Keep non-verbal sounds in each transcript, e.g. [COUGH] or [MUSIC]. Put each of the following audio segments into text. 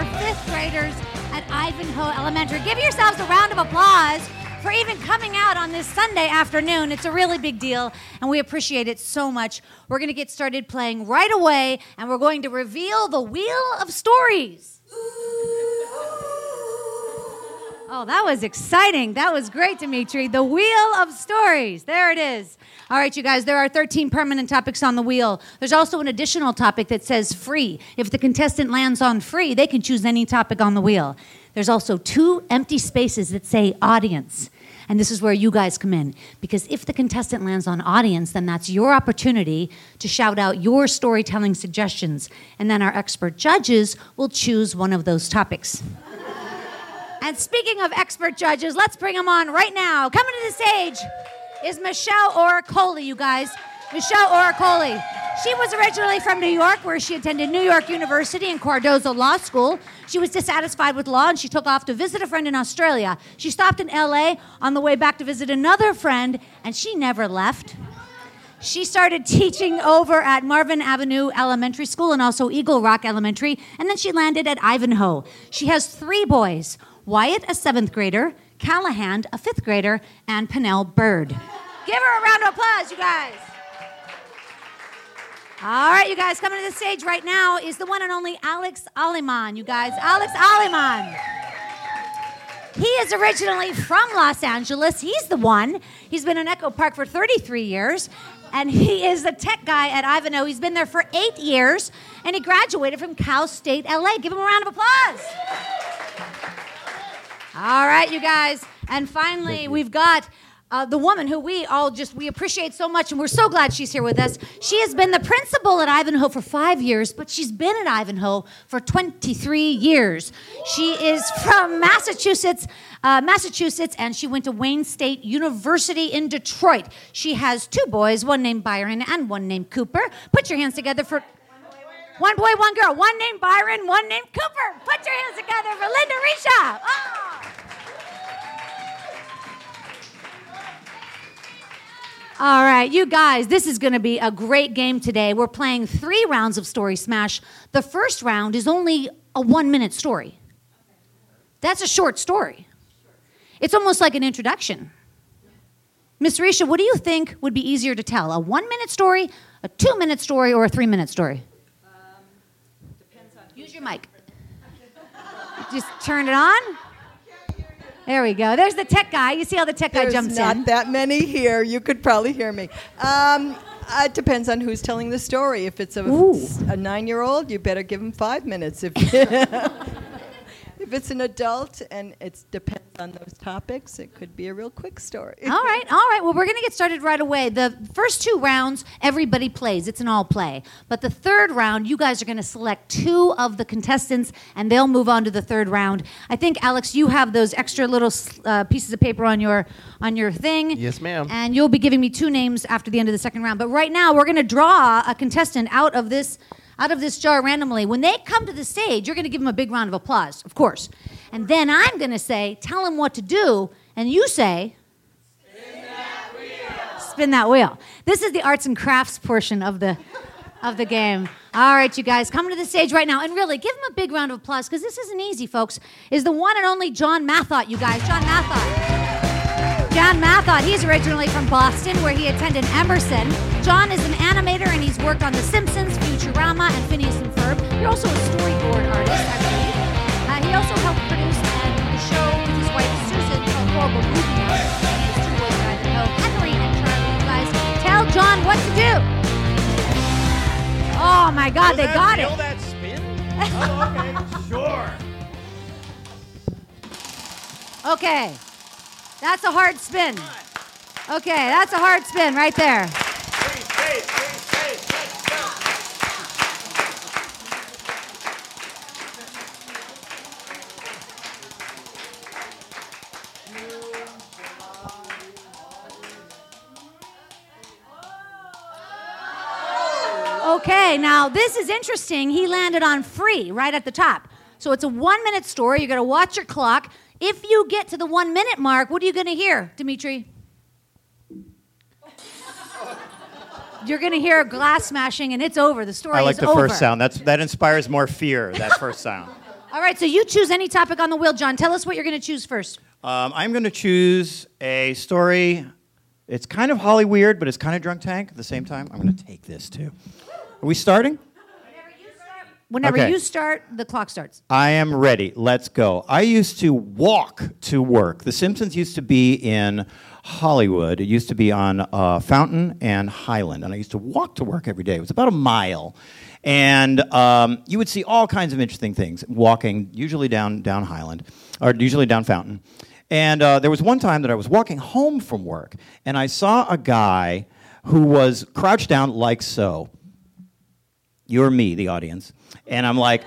our fifth graders at Ivanhoe Elementary. Give yourselves a round of applause for even coming out on this Sunday afternoon. It's a really big deal, and we appreciate it so much. We're going to get started playing right away, and we're going to reveal the Wheel of Stories. Oh, that was exciting. That was great, Dimitri. The Wheel of Stories. There it is. All right, you guys, there are 13 permanent topics on the wheel. There's also an additional topic that says free. If the contestant lands on free, they can choose any topic on the wheel. There's also two empty spaces that say audience. And this is where you guys come in. Because if the contestant lands on audience, then that's your opportunity to shout out your storytelling suggestions. And then our expert judges will choose one of those topics. And speaking of expert judges, let's bring them on right now. Coming to the stage is Michelle Oricoli, you guys. Michelle Oricoli. She was originally from New York, where she attended New York University and Cardozo Law School. She was dissatisfied with law and she took off to visit a friend in Australia. She stopped in LA on the way back to visit another friend, and she never left. She started teaching over at Marvin Avenue Elementary School and also Eagle Rock Elementary, and then she landed at Ivanhoe. She has three boys Wyatt, a seventh grader, Callahan, a fifth grader, and Pennell Bird. Give her a round of applause, you guys. All right, you guys, coming to the stage right now is the one and only Alex Aleman, you guys. Alex Aleman. He is originally from Los Angeles. He's the one. He's been in Echo Park for 33 years, and he is the tech guy at Ivanhoe. He's been there for eight years, and he graduated from Cal State LA. Give him a round of applause. All right, you guys. And finally, we've got uh, the woman who we all just we appreciate so much, and we're so glad she's here with us. She has been the principal at Ivanhoe for five years, but she's been at Ivanhoe for 23 years. She is from Massachusetts, uh, Massachusetts, and she went to Wayne State University in Detroit. She has two boys, one named Byron and one named Cooper. Put your hands together for. One boy, one girl. One named Byron, one named Cooper. Put your hands together for Lynda Rescia. Oh. All right, you guys, this is going to be a great game today. We're playing three rounds of Story Smash. The first round is only a one minute story. That's a short story. It's almost like an introduction. Miss Rescia, what do you think would be easier to tell? A one minute story, a two minute story, or a three minute story? Um, depends on. Use your mic. Just turn it on. There we go. There's the tech guy. You see how the tech guy jumps not in. Not that many here. You could probably hear me. Um, uh, it depends on who's telling the story. If it's a, a nine-year-old, you better give him five minutes. If [LAUGHS] if it's an adult and it depends on those topics, it could be a real quick story. [LAUGHS] All right, all right. Well, we're going to get started right away. The first two rounds, everybody plays. It's an all play. But the third round, you guys are going to select two of the contestants, and they'll move on to the third round. I think, Alex, you have those extra little uh, pieces of paper on your on your thing. Yes, ma'am. And you'll be giving me two names after the end of the second round. But right now, we're going to draw a contestant out of this out of this jar randomly. When they come to the stage, you're going to give them a big round of applause, of course. And then I'm going to say, tell them what to do, and you say, spin that wheel. Spin that wheel. This is the arts and crafts portion of the of the game. All right, you guys, come to the stage right now, and really give them a big round of applause because this isn't easy, folks. Is the one and only John Mathot, you guys? John Mathot. John Mathot, he's originally from Boston, where he attended Emerson. John is an animator and he's worked on The Simpsons, Futurama, and Phineas and Ferb. You're also a storyboard artist, I believe. Uh, he also helped produce a show with his wife Susan called Horrible Movie. His two boys I know, Henry and Charlie. You guys, tell John what to do. Oh my God, they got Feel it. that spin? oh, okay, [LAUGHS] sure. Okay, that's a hard spin. Okay, that's a hard spin right there. Okay, now this is interesting. He landed on free right at the top. So it's a one minute story. You're going to watch your clock. If you get to the one minute mark, what are you going to hear, Dimitri? You're going to hear glass smashing, and it's over. The story is. I like the over. first sound. That's that inspires more fear. That first sound. [LAUGHS] All right, so you choose any topic on the wheel, John. Tell us what you're going to choose first. Um, I'm going to choose a story. It's kind of Holly weird, but it's kind of drunk tank at the same time. I'm going to take this too. Are we starting? Whenever Okay. you start, the clock starts. I am ready. Let's go. I used to walk to work. The Simpsons used to be in Hollywood. It used to be on uh, Fountain and Highland, and I used to walk to work every day. It was about a mile, and um, you would see all kinds of interesting things walking, usually down down Highland, or usually down Fountain. And uh, there was one time that I was walking home from work, and I saw a guy who was crouched down like so you're me, the audience. And I'm like,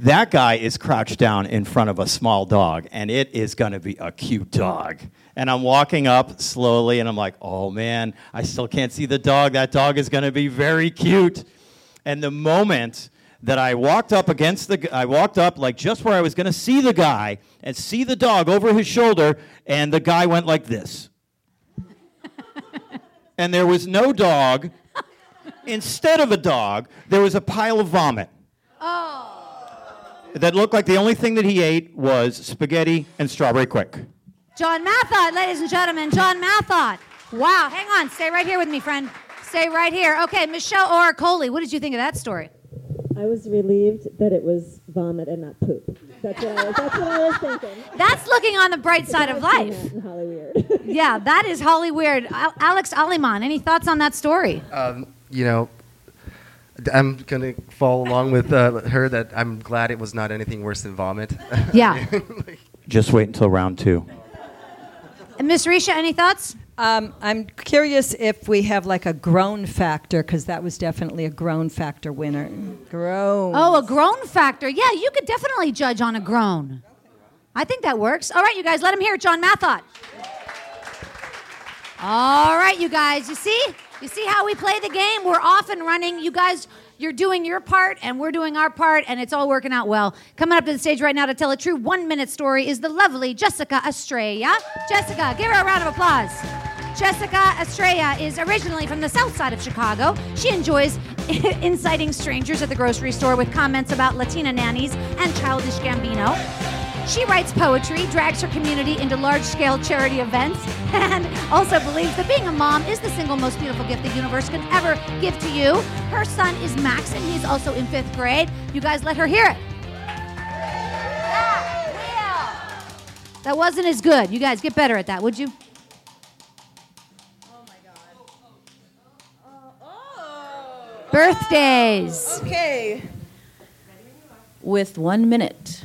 that guy is crouched down in front of a small dog, and it is going to be a cute dog. And I'm walking up slowly, and I'm like, oh man, I still can't see the dog. That dog is going to be very cute. And the moment that I walked up against the, I walked up like just where I was going to see the guy and see the dog over his shoulder, and the guy went like this. and there was no dog. Instead of a dog, there was a pile of vomit. That looked like the only thing that he ate was spaghetti and strawberry Quik. John Mathot, ladies and gentlemen, John Mathot. Wow, hang on, stay right here with me, friend. Stay right here. Okay, Michelle Oricoli, what did you think of that story? I was relieved that it was vomit and not poop. That's what I was, that's what I was thinking. [LAUGHS] That's looking on the bright side of life. that in Holly Weird. Yeah, that is Holly Weird. Al- Alex Aleman, any thoughts on that story? um, you know, I'm gonna follow along with uh, her that I'm glad it was not anything worse than vomit. [LAUGHS] Yeah. [LAUGHS] Just wait until round two. And Miss Rescia, any thoughts? Um, I'm curious if we have like a groan factor, because that was definitely a groan factor winner. Groan. Oh, a groan factor. Yeah, you could definitely judge on a groan. I think that works. All right, you guys, let him hear it, John Mathot. All right, you guys, you see? You see how we play the game? We're off and running. You guys, you're doing your part, and we're doing our part, and it's all working out well. Coming up to the stage right now to tell a true one minute story is the lovely Jessica Estrella. Jessica, give her a round of applause. Jessica Estrella is originally from the south side of Chicago. She enjoys [LAUGHS] inciting strangers at the grocery store with comments about Latina nannies and childish Gambino. She writes poetry, drags her community into large scale charity events, [LAUGHS] and also believes that being a mom is the single most beautiful gift the universe can ever give to you. Her son is Max, and he's also in fifth grade. You guys let her hear it. That wasn't as good. You guys get better at that, would you? My god. Birthdays. Okay. With one minute.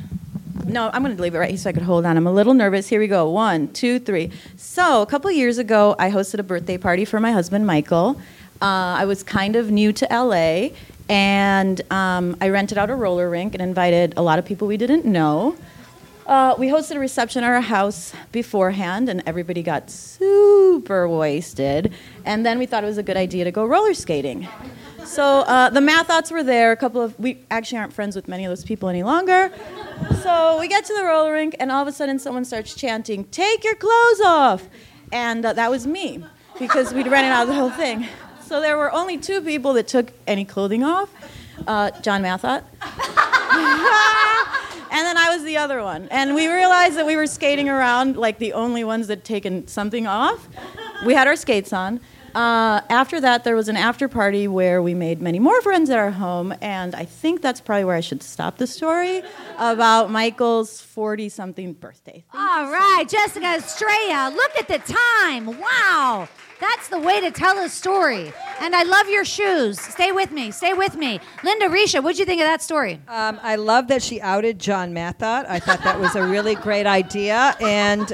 No, I'm going to leave it right here so I could hold on. I'm a little nervous. Here we go. One, two, three. So, a couple years ago, I hosted a birthday party for my husband, Michael. Uh, I was kind of new to LA, and um, I rented out a roller rink and invited a lot of people we didn't know. Uh, we hosted a reception at our house beforehand, and everybody got super wasted. And then we thought it was a good idea to go roller skating. So uh, the Mathots were there. A couple of we actually aren't friends with many of those people any longer. So we get to the roller rink, and all of a sudden, someone starts chanting, "Take your clothes off!" And uh, that was me because we'd rented out the whole thing. So there were only two people that took any clothing off: uh, John Mathot. [LAUGHS] And then I was the other one. And we realized that we were skating around like the only ones that taken something off. We had our skates on. Uh, after that, there was an after party where we made many more friends at our home, and I think that's probably where I should stop the story about Michael's 40 something birthday. All right, Jessica Estrella, look at the time. Wow. That's the way to tell a story. And I love your shoes. Stay with me. Stay with me. Lynda Rescia, what'd you think of that story? Um, I love that she outed John Mathot. I thought that was a really great idea, and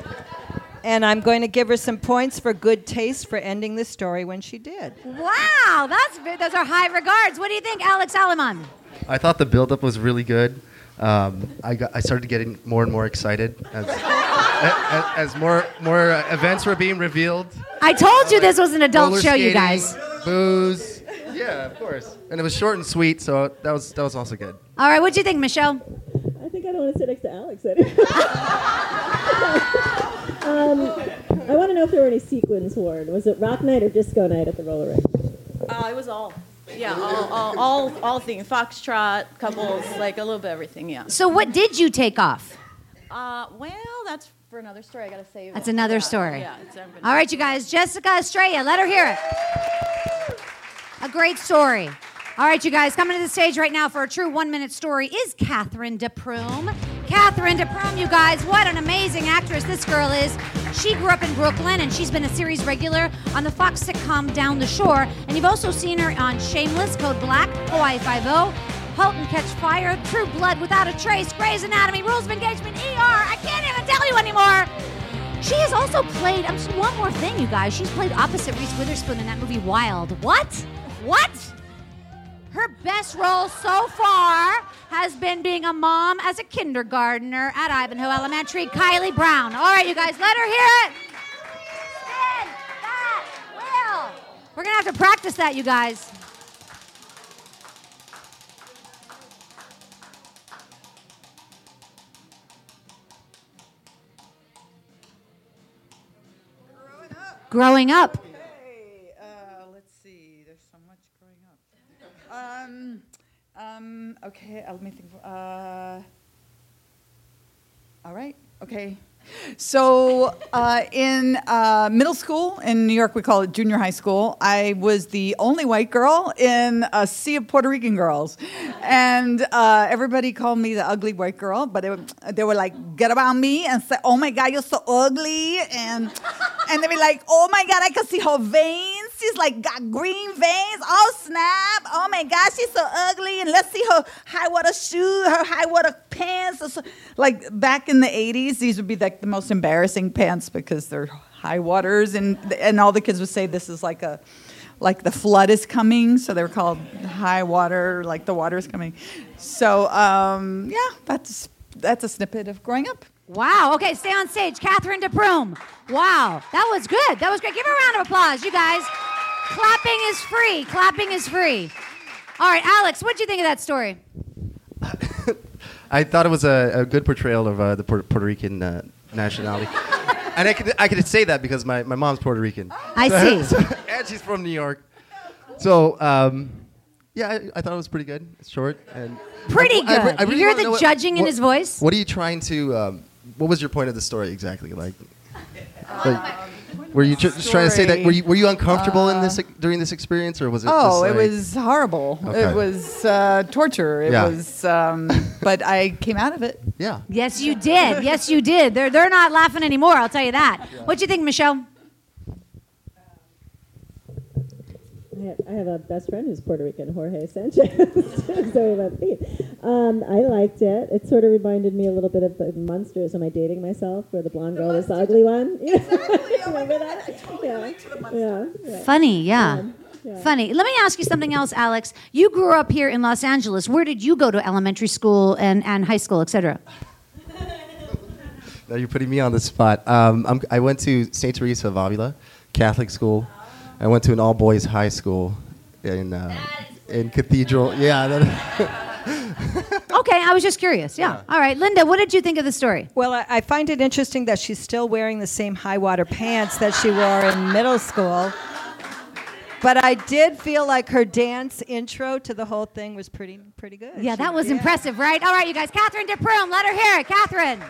and I'm going to give her some points for good taste for ending the story when she did. Wow, that's ve- those are high regards. What do you think, Alex Aleman? I thought the buildup was really good. Um, I, got, I started getting more and more excited as, as, as more more uh, events were being revealed. I told you this was an adult Roller show, you skating, guys. Booze. Yeah, of course. And it was short and sweet, so that was that was also good. All right, what'd you think, Michelle? I think I don't want to sit next to Alex anymore. [LAUGHS] um, I want to know if there were any sequins worn. Was it rock night or disco night at the roller rink? Uh, it was all. Yeah, all, all, all, all things. Foxtrot, couples, like a little bit of everything, yeah. So what did you take off? Uh, well, that's for another story. I gotta save. That's it. another Yeah, story. Yeah. It's, I'm All right, you guys. Jessica Estrella, let her hear it. A great story. All right, you guys, coming to the stage right now for a true one minute story is Cathyn de Prume. Cathyn de Prume, you guys, what an amazing actress this girl is. She grew up in Brooklyn and she's been a series regular on the Fox sitcom Down the Shore. And you've also seen her on Shameless, Code Black, Hawaii Five-O, Halt and Catch Fire, True Blood Without a Trace, Grey's Anatomy, Rules of Engagement, ER. I can't even tell you anymore. She has also played, I'm just one more thing, you guys. She's played opposite Reese Witherspoon in that movie Wild. What? What? Her best role so far has been being a mom as a kindergartner at Ivanhoe Elementary, Kylie Brown. All right, you guys, let her hear it. Spin that wheel. We're going to have to practice that, you guys. Growing up. Hey, uh, let's see. There's so much growing up. Um, um, okay, uh, let me think. Uh, all right. Okay. So, uh, in uh, middle school in New York, we call it junior high school. I was the only white girl in a sea of Puerto Rican girls, and uh, everybody called me the ugly white girl. But they were, they were like, get around me and say, "Oh my God, you're so ugly," and and they'd be like, "Oh my God, I can see her veins. She's like got green veins. Oh snap! Oh my God, she's so ugly. And let's see her high water shoe, her high water pants. Like back in the '80s, these would be like the most embarrassing pants because they're high waters, and and all the kids would say this is like a like the flood is coming, so they were called high water, like the water is coming. So um, yeah, that's that's a snippet of growing up. Wow. Okay, stay on stage. Cathyn de Prume. Wow. That was good. That was great. Give her a round of applause, you guys. Clapping is free. Clapping is free. All right, Alex, what'd you think of that story? [LAUGHS] I thought it was a, a good portrayal of uh, the Puerto, Puerto Rican uh, nationality. [LAUGHS] and I could, I could say that because my, my mom's Puerto Rican. I [LAUGHS] see. and she's from New York. So, um, yeah, I, I thought it was pretty good. It's short. and Pretty I- I good. I really you hear the know what- judging in what- his voice? What are you trying to, um, what was your point of the story exactly? Like, like, were you tr- just trying to say that, were you, were you uncomfortable in this, during this experience, or was it Oh, just it was horrible. Okay. It was uh, torture. It Yeah. was, um, [LAUGHS] but I came out of it. Yeah. Yes, you did. Yes, you did. They're, they're not laughing anymore, I'll tell you that. What'd you think, Michelle? I have, I have a best friend who's Puerto Rican, Jorge Sanchez. [LAUGHS] Sorry about me. Um, I liked it. It sort of reminded me a little bit of the Munsters. Am I dating myself? Where the blonde girl was the ugly one. [LAUGHS] Exactly. Remember that? Yeah. yeah. yeah. Funny, yeah. yeah. Funny. Let me ask you something else, Alex. You grew up here in Los Angeles. Where did you go to elementary school and, and high school, et cetera? Now you're putting me on the spot. Um, I'm, I went to St. Teresa of Avila, Catholic school. I went to an all boys high school in uh, in Cathedral. Yeah. [LAUGHS] Okay, I was just curious. Yeah. All right. Lynda, what did you think of the story? Well, I, I find it interesting that she's still wearing the same high water pants that she wore in middle school. But I did feel like her dance intro to the whole thing was pretty pretty good. Yeah, She- that was impressive, right? All right, you guys. Cathyn de Prume, let her hear it. Cathyn.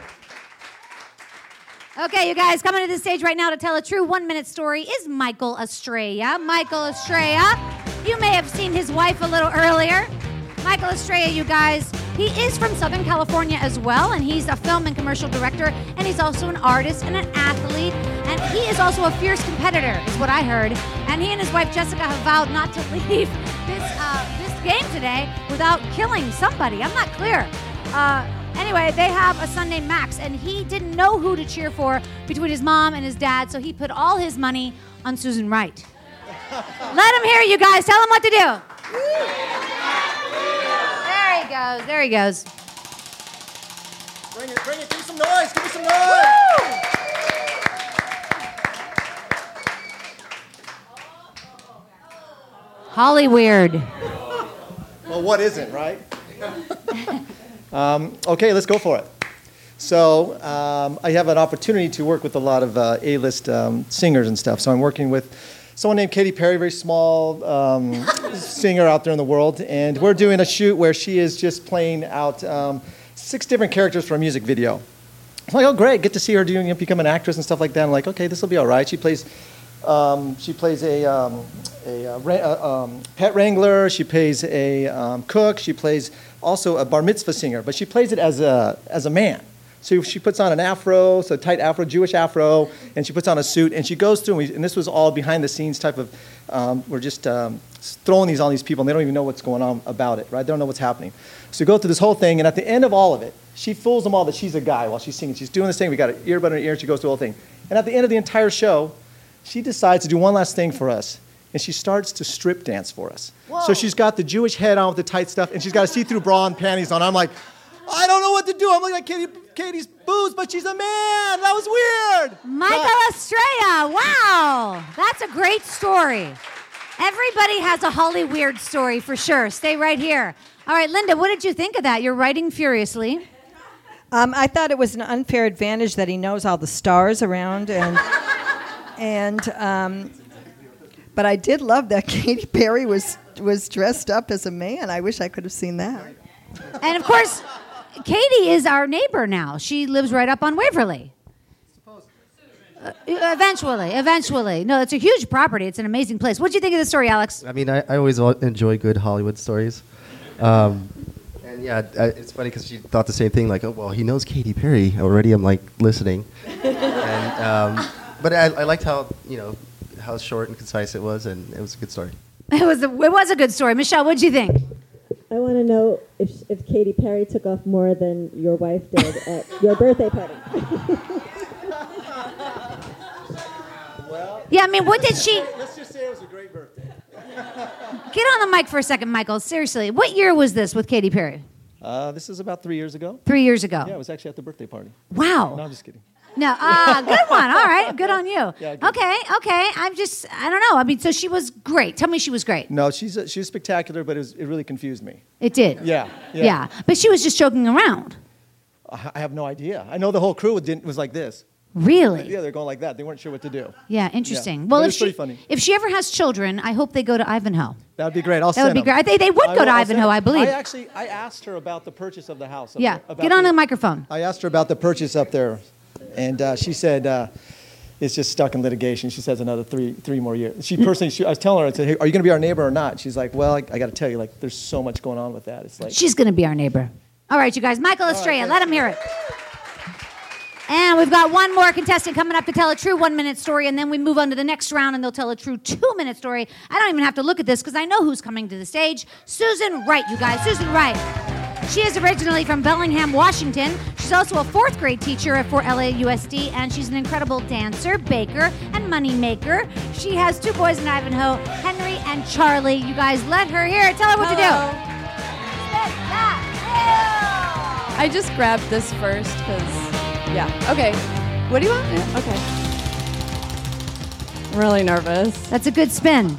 Okay, you guys, coming to the stage right now to tell a true one minute story is Michael Estrella. Michael Estrella. You may have seen his wife a little earlier. Michael Estrella, you guys, he is from Southern California as well, and he's a film and commercial director, and he's also an artist and an athlete, and he is also a fierce competitor, is what I heard. And he and his wife Jessica have vowed not to [LAUGHS] leave this uh, this game today without killing somebody. I'm not clear. Uh, Anyway, they have a son named Max, and he didn't know who to cheer for between his mom and his dad, so he put all his money on Susan Wright. Let him hear you guys. Tell him what to do. There he goes. There he goes. Bring it, bring it. Give me some noise. Give me some noise. Holly Weird. Well, what isn't, right? [LAUGHS] um, okay, let's go for it. So, um, I have an opportunity to work with a lot of uh, A-list um, singers and stuff. So, I'm working with someone named Katy Perry, very small um, [LAUGHS] singer out there in the world, and we're doing a shoot where she is just playing out um, six different characters for a music video. I'm like, oh great, get to see her doing become an actress and stuff like that. I'm like, okay, this will be all right. She plays, um, she plays a, a uh, ra- uh, pet wrangler. She plays a cook. She plays also a bar mitzvah singer, but she plays it as a as a man. So she puts on an afro, so tight afro, Jewish afro, and she puts on a suit, and she goes through, and, we, and this was all behind the scenes type of, um, we're just um, throwing these on these people, and they don't even know what's going on about it, right? They don't know what's happening. So we go through this whole thing, and at the end of all of it, she fools them all that she's a guy while she's singing. She's doing this thing, we got an earbud in her ear, she goes through the whole thing. And at the end of the entire show, she decides to do one last thing for us, and she starts to strip dance for us. So she's got the Jewish head on with the tight stuff, and she's got a see-through bra and panties on. I'm like, I don't know what to do. I'm looking at Katy, Katy's boobs, but she's a man. That was weird. Michael Estrella. Wow. That's a great story. Everybody has a Holly Weird story for sure. Stay right here. All right, Lynda, what did you think of that? You're writing furiously. Um, I thought it was an unfair advantage that he knows all the stars around, and [LAUGHS] and um, but I did love that [LAUGHS] Katy Perry was was dressed up as a man. I wish I could have seen that. And of course, Katy is our neighbor now. She lives right up on Waverly. Uh, eventually, eventually. No, it's a huge property. It's an amazing place. What do you think of the story, Alex? I mean, I, I always enjoy good Hollywood stories. Um, and yeah, I, it's funny because she thought the same thing. Like, oh well, he knows Katy Perry already. I'm like listening, [LAUGHS] and um, but I, I liked how you know how short and concise it was, and it was a good story. It was a, it was a good story. Michelle, what do you think? I want to know if, if Katy Perry took off more than your wife did at your birthday party. Yeah, I mean, what did she? Let's just say it was a great birthday. Get on the mic for a second, Michael. Seriously, what year was this with Katy Perry? Uh, this is about three years ago. Three years ago. Yeah, it was actually at the birthday party. Wow. No, I'm just kidding. No, ah, good one. All right, good on you. Yeah, good. okay, okay. I'm just, I don't know. I mean, so she was great. Tell me she was great. No, she's uh, she was spectacular, but it, was, it really confused me. It did. Yeah, yeah. Yeah, but she was just joking around. I I have no idea. I know the whole crew didn't, was like this. Really? Yeah, they're going like that. They weren't sure what to do. Yeah, interesting. Yeah. Well, if she, funny. if she ever has children, I hope they go to Ivanhoe. That would be great. I'll That would be them. great. I think they would I go to I'll send Ivanhoe. I believe. I actually I asked her about the purchase of the house. Yeah, there, get on the microphone. I asked her about the purchase up there, and uh, she said uh, it's just stuck in litigation. She says another three three more years. She personally, she, I was telling her, I said, hey, "Are you going to be our neighbor or not?" She's like, "Well, I, I got to tell you, like, there's so much going on with that. It's like She's going to be our neighbor. All right, you guys. Michael Estrella, let him hear it. And we've got one more contestant coming up to tell a true one minute story, and then we move on to the next round and they'll tell a true two minute story. I don't even have to look at this because I know who's coming to the stage. Susan Wright, you guys. Susan Wright. She is originally from Bellingham, Washington. She's also a fourth grade teacher at for LAUSD, and she's an incredible dancer, baker, and money maker. She has two boys in Ivanhoe, Henry and Charlie. You guys let her hear it. Tell her what to do. I just grabbed this first because, yeah. Okay. What do you want? Yeah, okay. I'm really nervous. That's a good spin.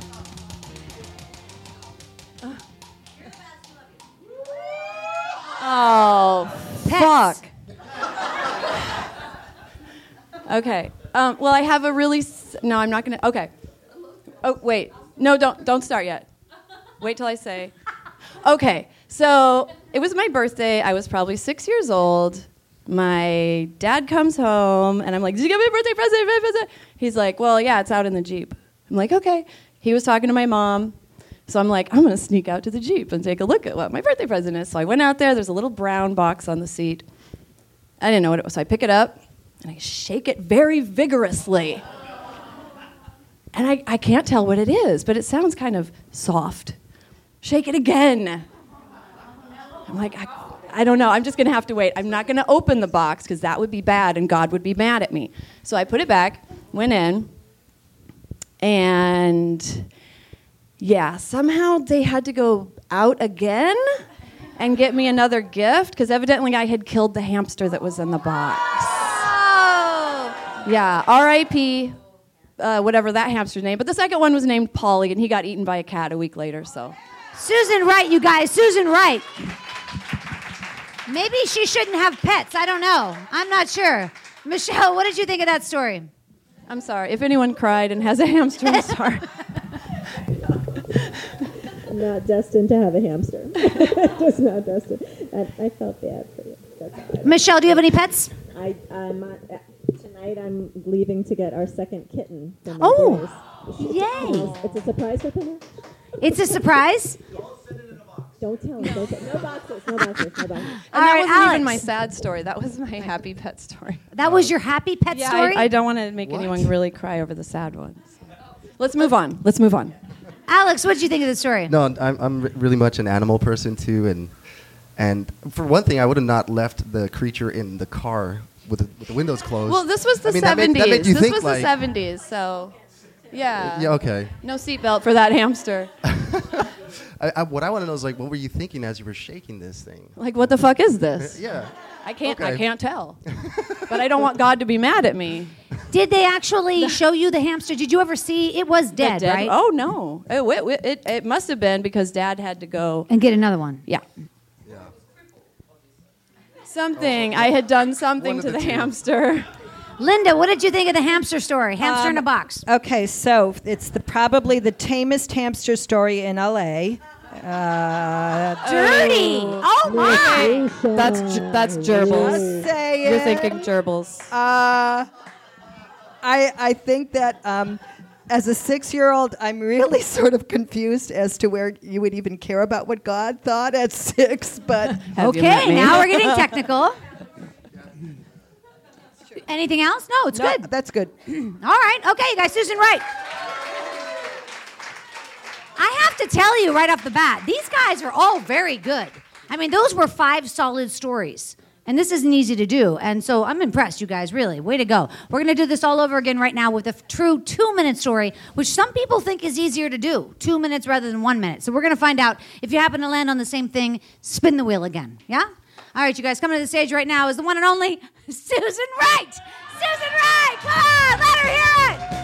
Oh, Pets. fuck. okay. Um, well, I have a really. S- no, I'm not gonna. Okay. Oh, wait. No, don't don't start yet. Wait till I say. Okay. So it was my birthday. I was probably six years old. My dad comes home, and I'm like, "Did you get me a birthday present? Birthday present?" He's like, "Well, yeah, it's out in the jeep." I'm like, "Okay." He was talking to my mom. So I'm like, I'm gonna sneak out to the Jeep and take a look at what my birthday present is. So I went out there, there's a little brown box on the seat. I didn't know what it was, so I pick it up and I shake it very vigorously. And I, I can't tell what it is, but it sounds kind of soft. Shake it again. I'm like, I, I don't know. I'm just going to have to wait. I'm not going to open the box because that would be bad and God would be mad at me. So I put it back, went in, and yeah, somehow they had to go out again and get me another gift because evidently I had killed the hamster that was in the box. Yeah, R.I.P. Uh, whatever that hamster's name. But the second one was named Polly, and he got eaten by a cat a week later. So Susan Wright, you guys. Susan Wright. Maybe she shouldn't have pets. I don't know. I'm not sure. Michelle, what did you think of that story? I'm sorry. If anyone cried and has a hamster, I'm sorry. [LAUGHS] I'm not destined to have a hamster. [LAUGHS] [LAUGHS] Just not destined. I, I felt bad for you. That's. Michelle, do you have any pets? I, I'm uh, tonight. I'm leaving to get our second kitten. Oh, boys. yay. It's a surprise for Pinner. It's a surprise. [LAUGHS] Don't tell him. Don't tell, no boxes. No boxes. No boxes. And All that right, wasn't Alex. even my sad story. That was my happy pet story. That was your happy pet Yeah, story? I, I don't want to make anyone really cry over the sad ones. Let's move on. Let's move on. Alex, what did you think of the story? No, I'm, I'm really much an animal person too, and and for one thing, I would have not left the creature in the car with the, with the windows closed. Well, this was the I mean, that 70s. made- that made you this think, was like- the 70s, so yeah. yeah, okay. No seatbelt for that hamster. [LAUGHS] I, I, what I want to know is like, what were you thinking as you were shaking this thing? Like, what the fuck is this? [LAUGHS] Yeah. I can't. I can't tell. but I don't want God to be mad at me. Did they actually show you the hamster? Did you ever see? It was dead, dead- right? Oh no! It, it, it, it must have been because Dad had to go. And get another one. Yeah. Yeah. Something. I had done something to the the hamster. Lynda, what did you think of the hamster story? Hamster in a Um, box. Okay, so it's the probably the tamest hamster story in LA. Uh, Dirty. Oh, my. That's that's gerbils. Just You're thinking gerbils. Uh, I I think that um, as a six-year-old, I'm really [LAUGHS] sort of confused as to where you would even care about what God thought at six. But [LAUGHS] Have you met Okay, now we're getting [LAUGHS] technical. Anything else? No, it's No, good. That's good. [CLEARS THROAT] All right. Okay, you guys, Susan Wright. I have to tell you right off the bat, these guys are all very good. I mean, those were five solid stories. And this isn't easy to do. And so I'm impressed, you guys, really. Way to go. We're going to do this all over again right now with a f- true two minute story, which some people think is easier to do two minutes rather than one minute. So we're going to find out. If you happen to land on the same thing, spin the wheel again. Yeah? All right, you guys, coming to the stage right now is the one and only [LAUGHS] Susan Wright. Susan Wright, come on, let her hear it.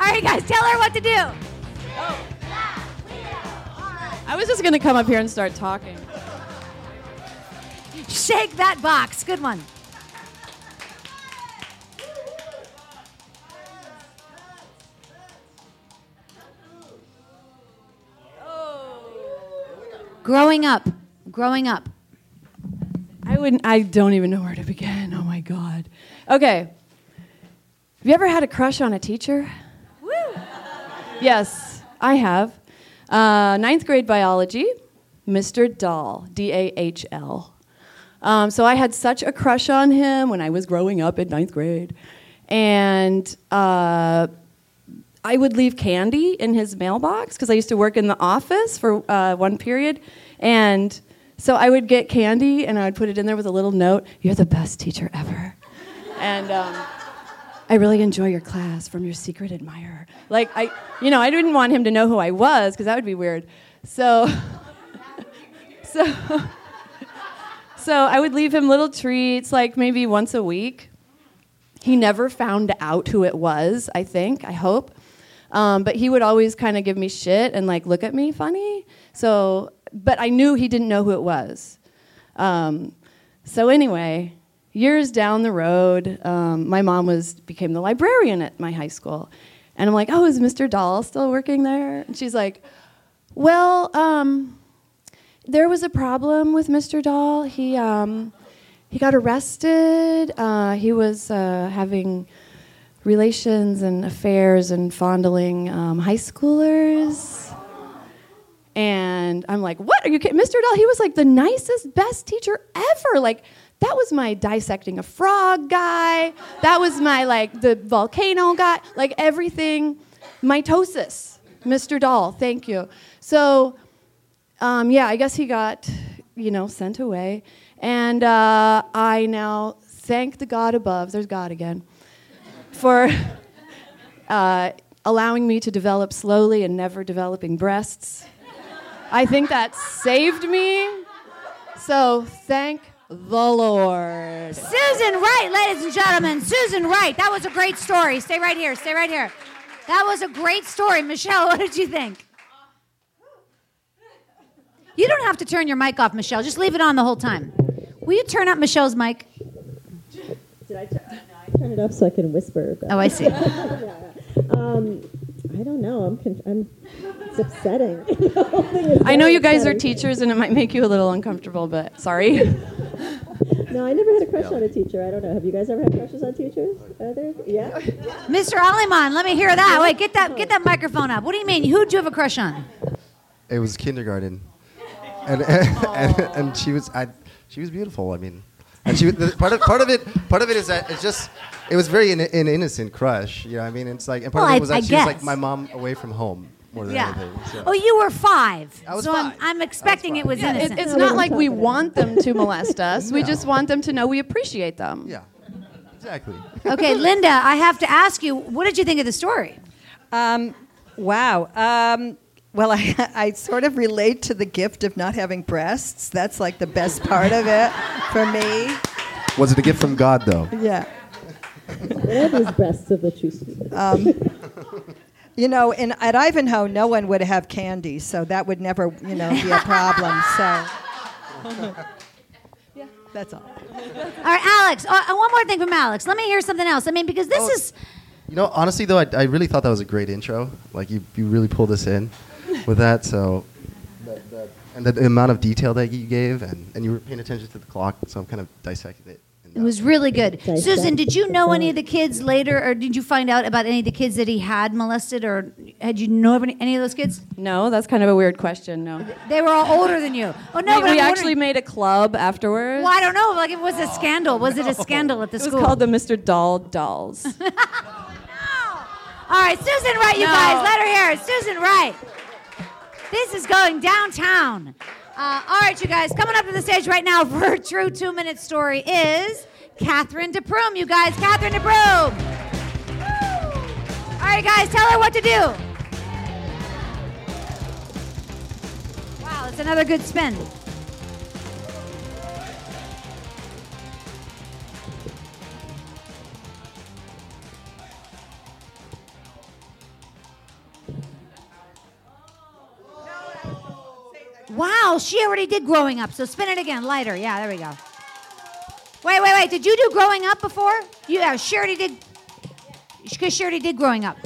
All right, guys, tell her what to do. I was just gonna come up here and start talking. Shake that box. Good one. Growing up, growing up. I wouldn't. I don't even know where to begin. Oh my god. Okay. Have you ever had a crush on a teacher? Yes, I have. Uh, ninth grade biology, Mr. Dahl, D A H L. Um, so I had such a crush on him when I was growing up in ninth grade, and uh, I would leave candy in his mailbox because I used to work in the office for uh, one period, and so I would get candy and I would put it in there with a little note. You're the best teacher ever, and um, I really enjoy your class from your secret admirer. Like I, you know, I didn't want him to know who I was because that would be weird. So, [LAUGHS] so, so I would leave him little treats, like maybe once a week. He never found out who it was. I think. I hope. Um, but he would always kind of give me shit and like look at me funny. So, but I knew he didn't know who it was. Um, so anyway, years down the road, um, my mom was became the librarian at my high school, and I'm like, "Oh, is Mr. Dahl still working there?" And she's like, "Well, um, there was a problem with Mr. Dahl. He um, he got arrested. Uh, he was uh, having." relations and affairs and fondling um, high schoolers. And I'm like, what? Are you kidding? Mr. Dahl, he was like the nicest, best teacher ever. Like, that was my dissecting a frog guy. That was my, like, the volcano guy. Like, everything. Mitosis. Mr. Dahl, thank you. So, um, yeah, I guess he got, you know, sent away. And uh, I now thank the God above, there's God again, for [LAUGHS] uh, allowing me to develop slowly and never developing breasts. I think that saved me. So thank the Lord. Susan Wright, ladies and gentlemen. Susan Wright. That was a great story. Stay right here. Stay right here. That was a great story. Michelle, [LAUGHS] what did you think? You don't have to turn your mic off, Michelle. Just leave it on the whole time. Will you turn up Michelle's mic? Did I? T- turn it up so I can whisper. Oh, I see. [LAUGHS] um, I don't know. I'm. Con- I'm. It's upsetting. The whole thing is I know you guys are teachers and it might make you a little uncomfortable, but sorry. [LAUGHS] [LAUGHS] No, I never had a crush on a teacher. I don't know. Have you guys ever had crushes on teachers? Either? Yeah. [LAUGHS] Mr. Aleman, let me hear that. Wait, get that get that microphone up. What do you mean? Who'd you have a crush on? It was kindergarten, and and, and she was I, she was beautiful. I mean, and she was- the, part of part of it part of it is that it's just it was very an, an innocent crush. You know, what I mean, it's like and part Well, of it was that I she was like my mom away from home more than Yeah. anything. so. Oh, you were five. I was so I'm, five. I'm expecting it was Yeah, it, innocent. it's not like we want them to molest [LAUGHS] us. We just want them to know we appreciate them. Yeah, exactly. [LAUGHS] okay, Lynda, I have to ask you, what did you think of the story? Um, wow. Um, well, I, [LAUGHS] I sort of relate to the gift of not having breasts. That's like the best part of it for me. Was it a gift from God though? Yeah. What are these breasts of the true sweet? Um, you know, in, at Ivanhoe, no one would have candy, so that would never, you know, be a problem. So, yeah, [LAUGHS] that's all. All right, Alex. Uh, uh, one more thing from Alex. Let me hear something else. I mean, because this Oh. is You know, honestly though, I, I really thought that was a great intro. Like you, you really pulled this in with that. So, that, that, and the amount of detail that you gave, and, and you were paying attention to the clock. So I'm kind of dissecting it. it was really good. Susan, did you know any of the kids later, or did you find out about any of the kids that he had molested, or had you know of any, any of those kids? No, that's kind of a weird question. No. They were all older than you. Oh no, we but we actually made a club afterwards. Well, I don't know. Like, it was a oh. scandal. Was it a scandal at the It was school? called the Mr. Dahl Dolls. [LAUGHS] Oh, no. All right, Susan Wright, you No. guys, let her hear it. Susan Wright. This is going downtown. Uh, all right, you guys, coming up to the stage right now for a true two minute story is Cathyn de Prume. You guys, Cathyn de Prume. All right, guys, tell her what to do. Wow, it's another good spin. Wow, she already did growing up. So spin it again, lighter. Yeah, there we go. Wait, wait, wait. Did you do growing up before? You, yeah, she already did. Because she already did growing up.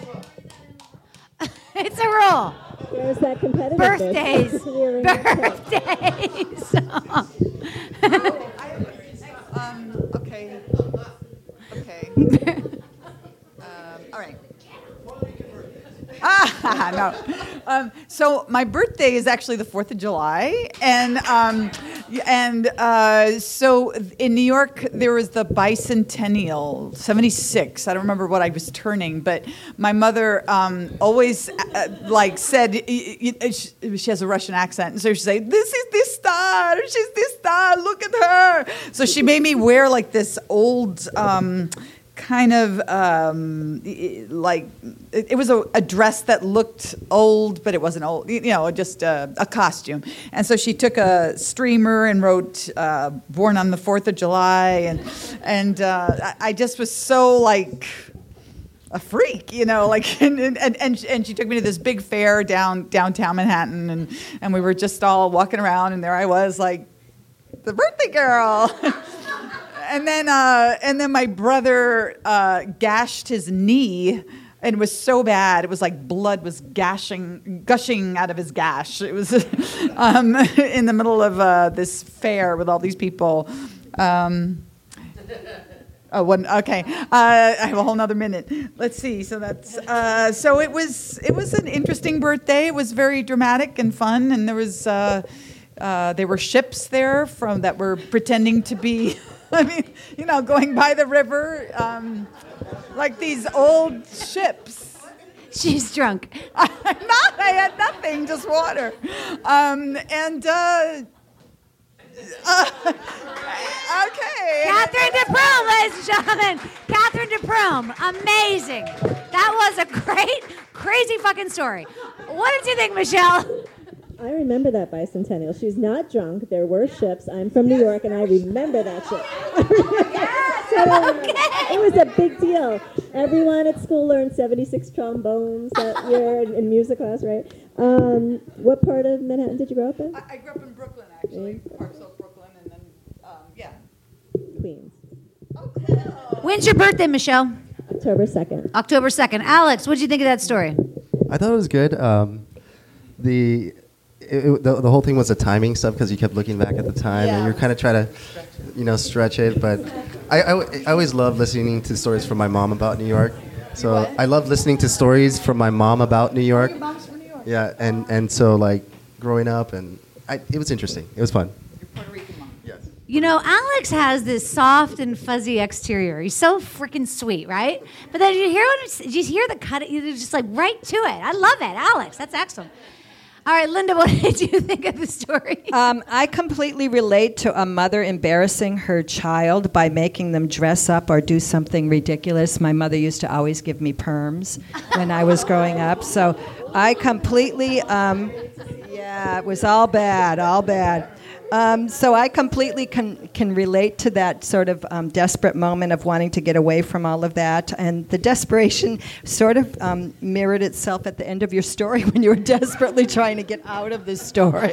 [LAUGHS] it's a rule. There's that competitive Birthdays. [LAUGHS] We're in that [LAUGHS] Birthdays. Um, okay. Okay. um, all right. [LAUGHS] No. Um, so my birthday is actually the Fourth of July, and um, and uh, so in New York there was the bicentennial, seventy six. I don't remember what I was turning, but my mother um, always uh, like said y- she, has a Russian accent, and so she'd say, "This is this star. She's this star. Look at her." So she made me wear like this old. Kind of um, like it, was a, a dress that looked old, but it wasn't old. You know, just a, a costume. And so she took a streamer and wrote uh, "Born on the Fourth of July," and and uh, I, just was so like a freak, you know, like [LAUGHS] and and, and, and she took me to this big fair down downtown Manhattan and and we were just all walking around and there I was like the birthday girl. [LAUGHS] and then uh, and then my brother uh, gashed his knee and it was so bad it was like blood was gashing gushing out of his gash it was [LAUGHS] um, [LAUGHS] in the middle of uh, this fair with all these people um, Oh, one. Okay, uh, I have a whole nother minute. Let's see. So that's uh, so it was. It was an interesting birthday. It was very dramatic and fun, and there was. Uh, uh, there were ships there from that were pretending to be. [LAUGHS] [LAUGHS] I mean, you know, going by the river, um, like these old ships. She's drunk. [LAUGHS] I'm not. I had nothing, just water. Um, and uh, uh, [LAUGHS] okay. Cathyn de Prume, ladies and gentlemen. Cathyn de Prume. Amazing. That was a great, crazy fucking story. What did you think, Michelle? I remember that bicentennial. She's not drunk. There were ships. I'm from New York, and I remember that ship. [LAUGHS] So, It was a big deal. Everyone at school learned 76 trombones that year in, in music class, right? Um, what part of Manhattan did you grow up in? I, I grew up in Brooklyn, actually, Park Slope, Brooklyn, and then um, yeah. Queens. We When's your birthday, Michelle? October 2nd. October 2nd. Alex, what did you think of that story? I thought it was good. Um, the, it, it- the the whole thing was the timing stuff because you kept looking back at the time and you're kind of trying to, you know, stretch it. But I, I, I always love listening to stories from my mom about New York. So I love listening to stories from my mom about New York. from new york Yeah, and and so like growing up and I, it was interesting. It was fun. You know, Alex has this soft and fuzzy exterior. He's so freaking sweet, right? But then you hear what you hear the cut. You're just like right to it. I love it, Alex. That's excellent. All right, Lynda, [LAUGHS] what did you think of the story? Um, I completely relate to a mother embarrassing her child by making them dress up or do something ridiculous. My mother used to always give me perms when I was growing up, so I completely, um, yeah, it was all bad, all bad. Um, so I completely can can relate to that sort of um, desperate moment of wanting to get away from all of that, and the desperation sort of um, mirrored itself at the end of your story [LAUGHS] when you were desperately trying to get out of this story. [LAUGHS]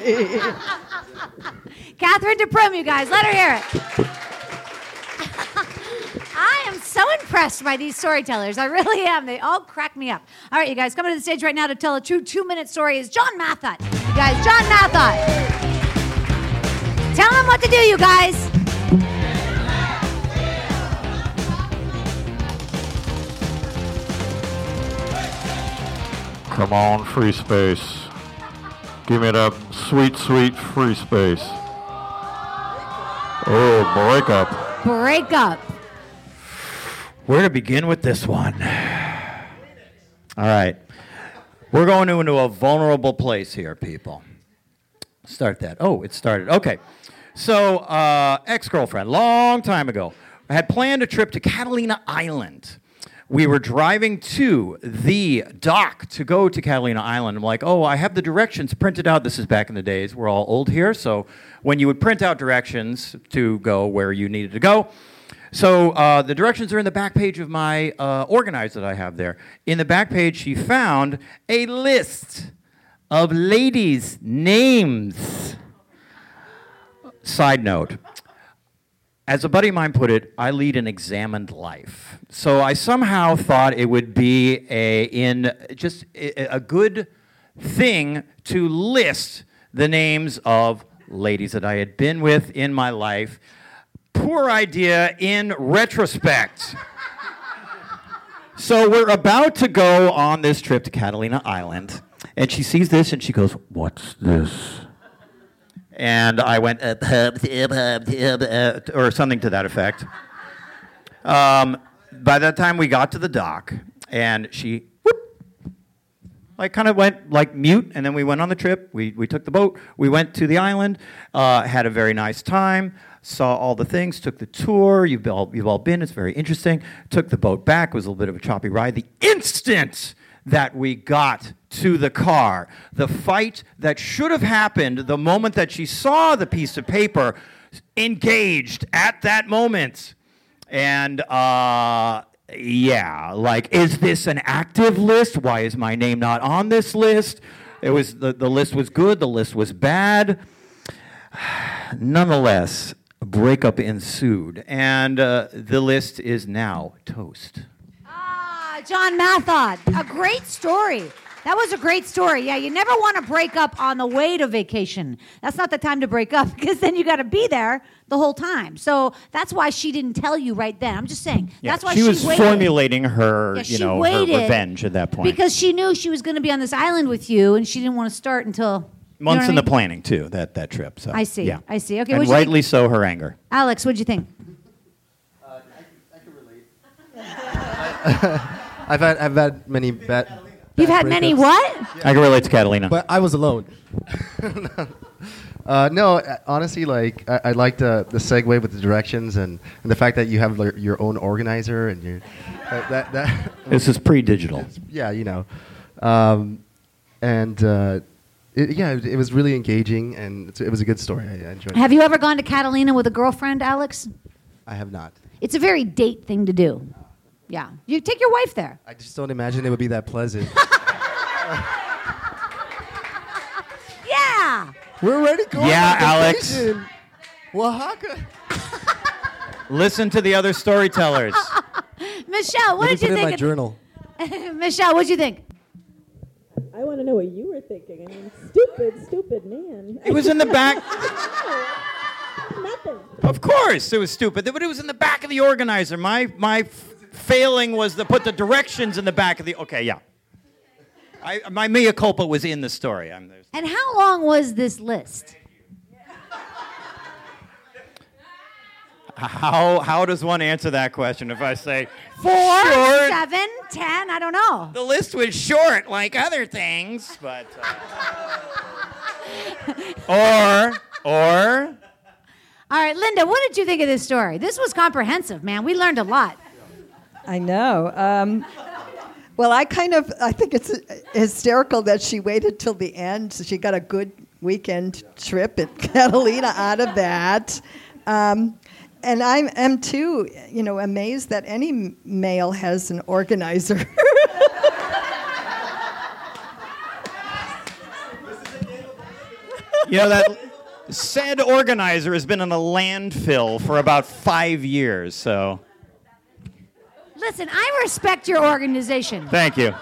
Cathyn de Prume, you guys, let her hear it. [LAUGHS] I am so impressed by these storytellers. I really am. They all crack me up. All right, you guys, coming to the stage right now to tell a true two minute story is John Mahot. You guys, John Mahot. Tell them what to do, you guys. Come on, free space. Give me that sweet, sweet free space. Oh, breakup. Break up. Where to begin with this one? All right. We're going into a vulnerable place here, people. Start that. Oh, it started. Okay. So, uh, ex girlfriend, long time ago, had planned a trip to Catalina Island. We were driving to the dock to go to Catalina Island. I'm like, oh, I have the directions printed out. This is back in the days. We're all old here. So, when you would print out directions to go where you needed to go, so uh, the directions are in the back page of my uh, organizer that I have there. In the back page, she found a list of ladies' names. Side note. As a buddy of mine put it, I lead an examined life. So I somehow thought it would be a in just a, a good thing to list the names of ladies that I had been with in my life. Poor idea in retrospect. so we're about to go on this trip to Catalina Island, and she sees this and she goes, "What's this?" And I went, uh, hub, [LAUGHS] uh, or something to that effect. Um, by the time we got to the dock, and she, whoop, like, kind of went like mute, and then we went on the trip. We, we took the boat, we went to the island, uh, had a very nice time, saw all the things, took the tour. You've all, you've all been, it's very interesting. Took the boat back, it was a little bit of a choppy ride. The instant that we got to the car. The fight that should have happened the moment that she saw the piece of paper engaged at that moment. And uh, yeah, like, is this an active list? Why is my name not on this list? It was the, the list was good, the list was bad. [SIGHS] Nonetheless, a breakup ensued, and uh, the list is now toast. Ah, John Mahot. A great story. That was a great story. Yeah, you never want to break up on the way to vacation. That's not the time to break up [LAUGHS] because then you got to be there the whole time. So that's why she didn't tell you right then. I'm just saying. Yeah, that's why she she, was waited. formulating her, Yeah, you know, her revenge at that point. because she knew she was going to be on this island with you, and she didn't want to start until you know Months in I the planning too. That that trip. So I see. Yeah. I see. Okay, and what'd think? rightly so, her anger. Alex, what'd you think? Uh, I can relate. [LAUGHS] I've had I've had many bad. You've bad had many breakups. what? I can relate to Catalina. But I was alone. [LAUGHS] uh, no, uh, honestly, like I, I like the the segue with the directions and, and the fact that you have like, your own organizer and your uh, that that. [LAUGHS] This is pre-digital. [LAUGHS] Yeah, you know, um, and uh, it, yeah, it, it was really engaging and it's, it was a good story. I, I enjoyed. Have it. you ever gone to Catalina with a girlfriend, Alex? I have not. It's a very date thing to do. Yeah, you take your wife there. I just don't imagine it would be that pleasant. [LAUGHS] Yeah. We're already going. Yeah, on Alex. vacation. Oaxaca. Listen to the other storytellers. [LAUGHS] Michelle, what Let me did you put it in think? my of- journal. [LAUGHS] Michelle, what did you think? I want to know what you were thinking. I mean, stupid, stupid man. It was in the back. Nothing. Of course, it was stupid, but it was in the back of the organizer. My my f- failing was to put the directions in the back of the. Okay, yeah. I, my mea culpa was in the story. I'm, there's- And how long was this list? how how does one answer that question? If I say Four, seven, ten? I don't know. the list was short, like other things, but uh, [LAUGHS] or or All right, Lynda, what did you think of this story? This was comprehensive, man. We learned a lot. I know. Um, well, I kind of I think it's hysterical that she waited till the end. So she got a good weekend trip at [LAUGHS] Catalina out of that. Um, and I am too, you know, amazed that any male has an organizer. [LAUGHS] you know that said organizer has been in a landfill for about five years. So Listen, I respect your organization. thank you.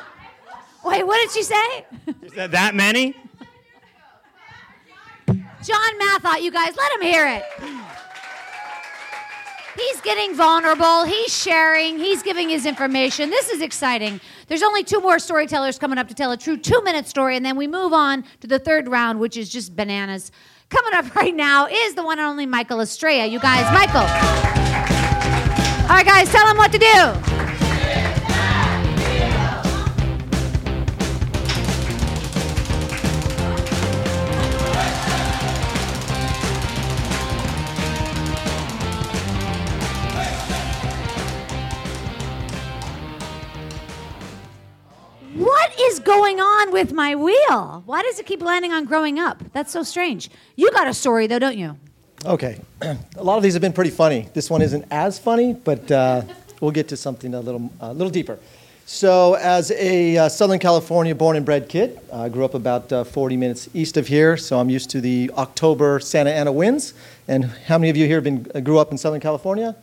Wait, what did she say? Is that that many? John Mahot, you guys, let him hear it. He's getting vulnerable. He's sharing. He's giving his information. This is exciting. There's only two more storytellers coming up to tell a true two minute story, and then we move on to the third round, which is just bananas. Coming up [LAUGHS] right now is the one and only Michael Estrella. You guys, Michael. All right, guys, tell him what to do. Going on with my wheel? Why does it keep landing on growing up? That's so strange. You got a story though, don't you? Okay. [CLEARS THROAT] a lot of these have been pretty funny. This one isn't as funny, but uh, we'll get to something a little, a little deeper. So, as a uh, Southern California born and bred kid, I grew up about uh, 40 minutes east of here, so I'm used to the October Santa Ana winds. And how many of you here have been, uh, grew up in Southern California?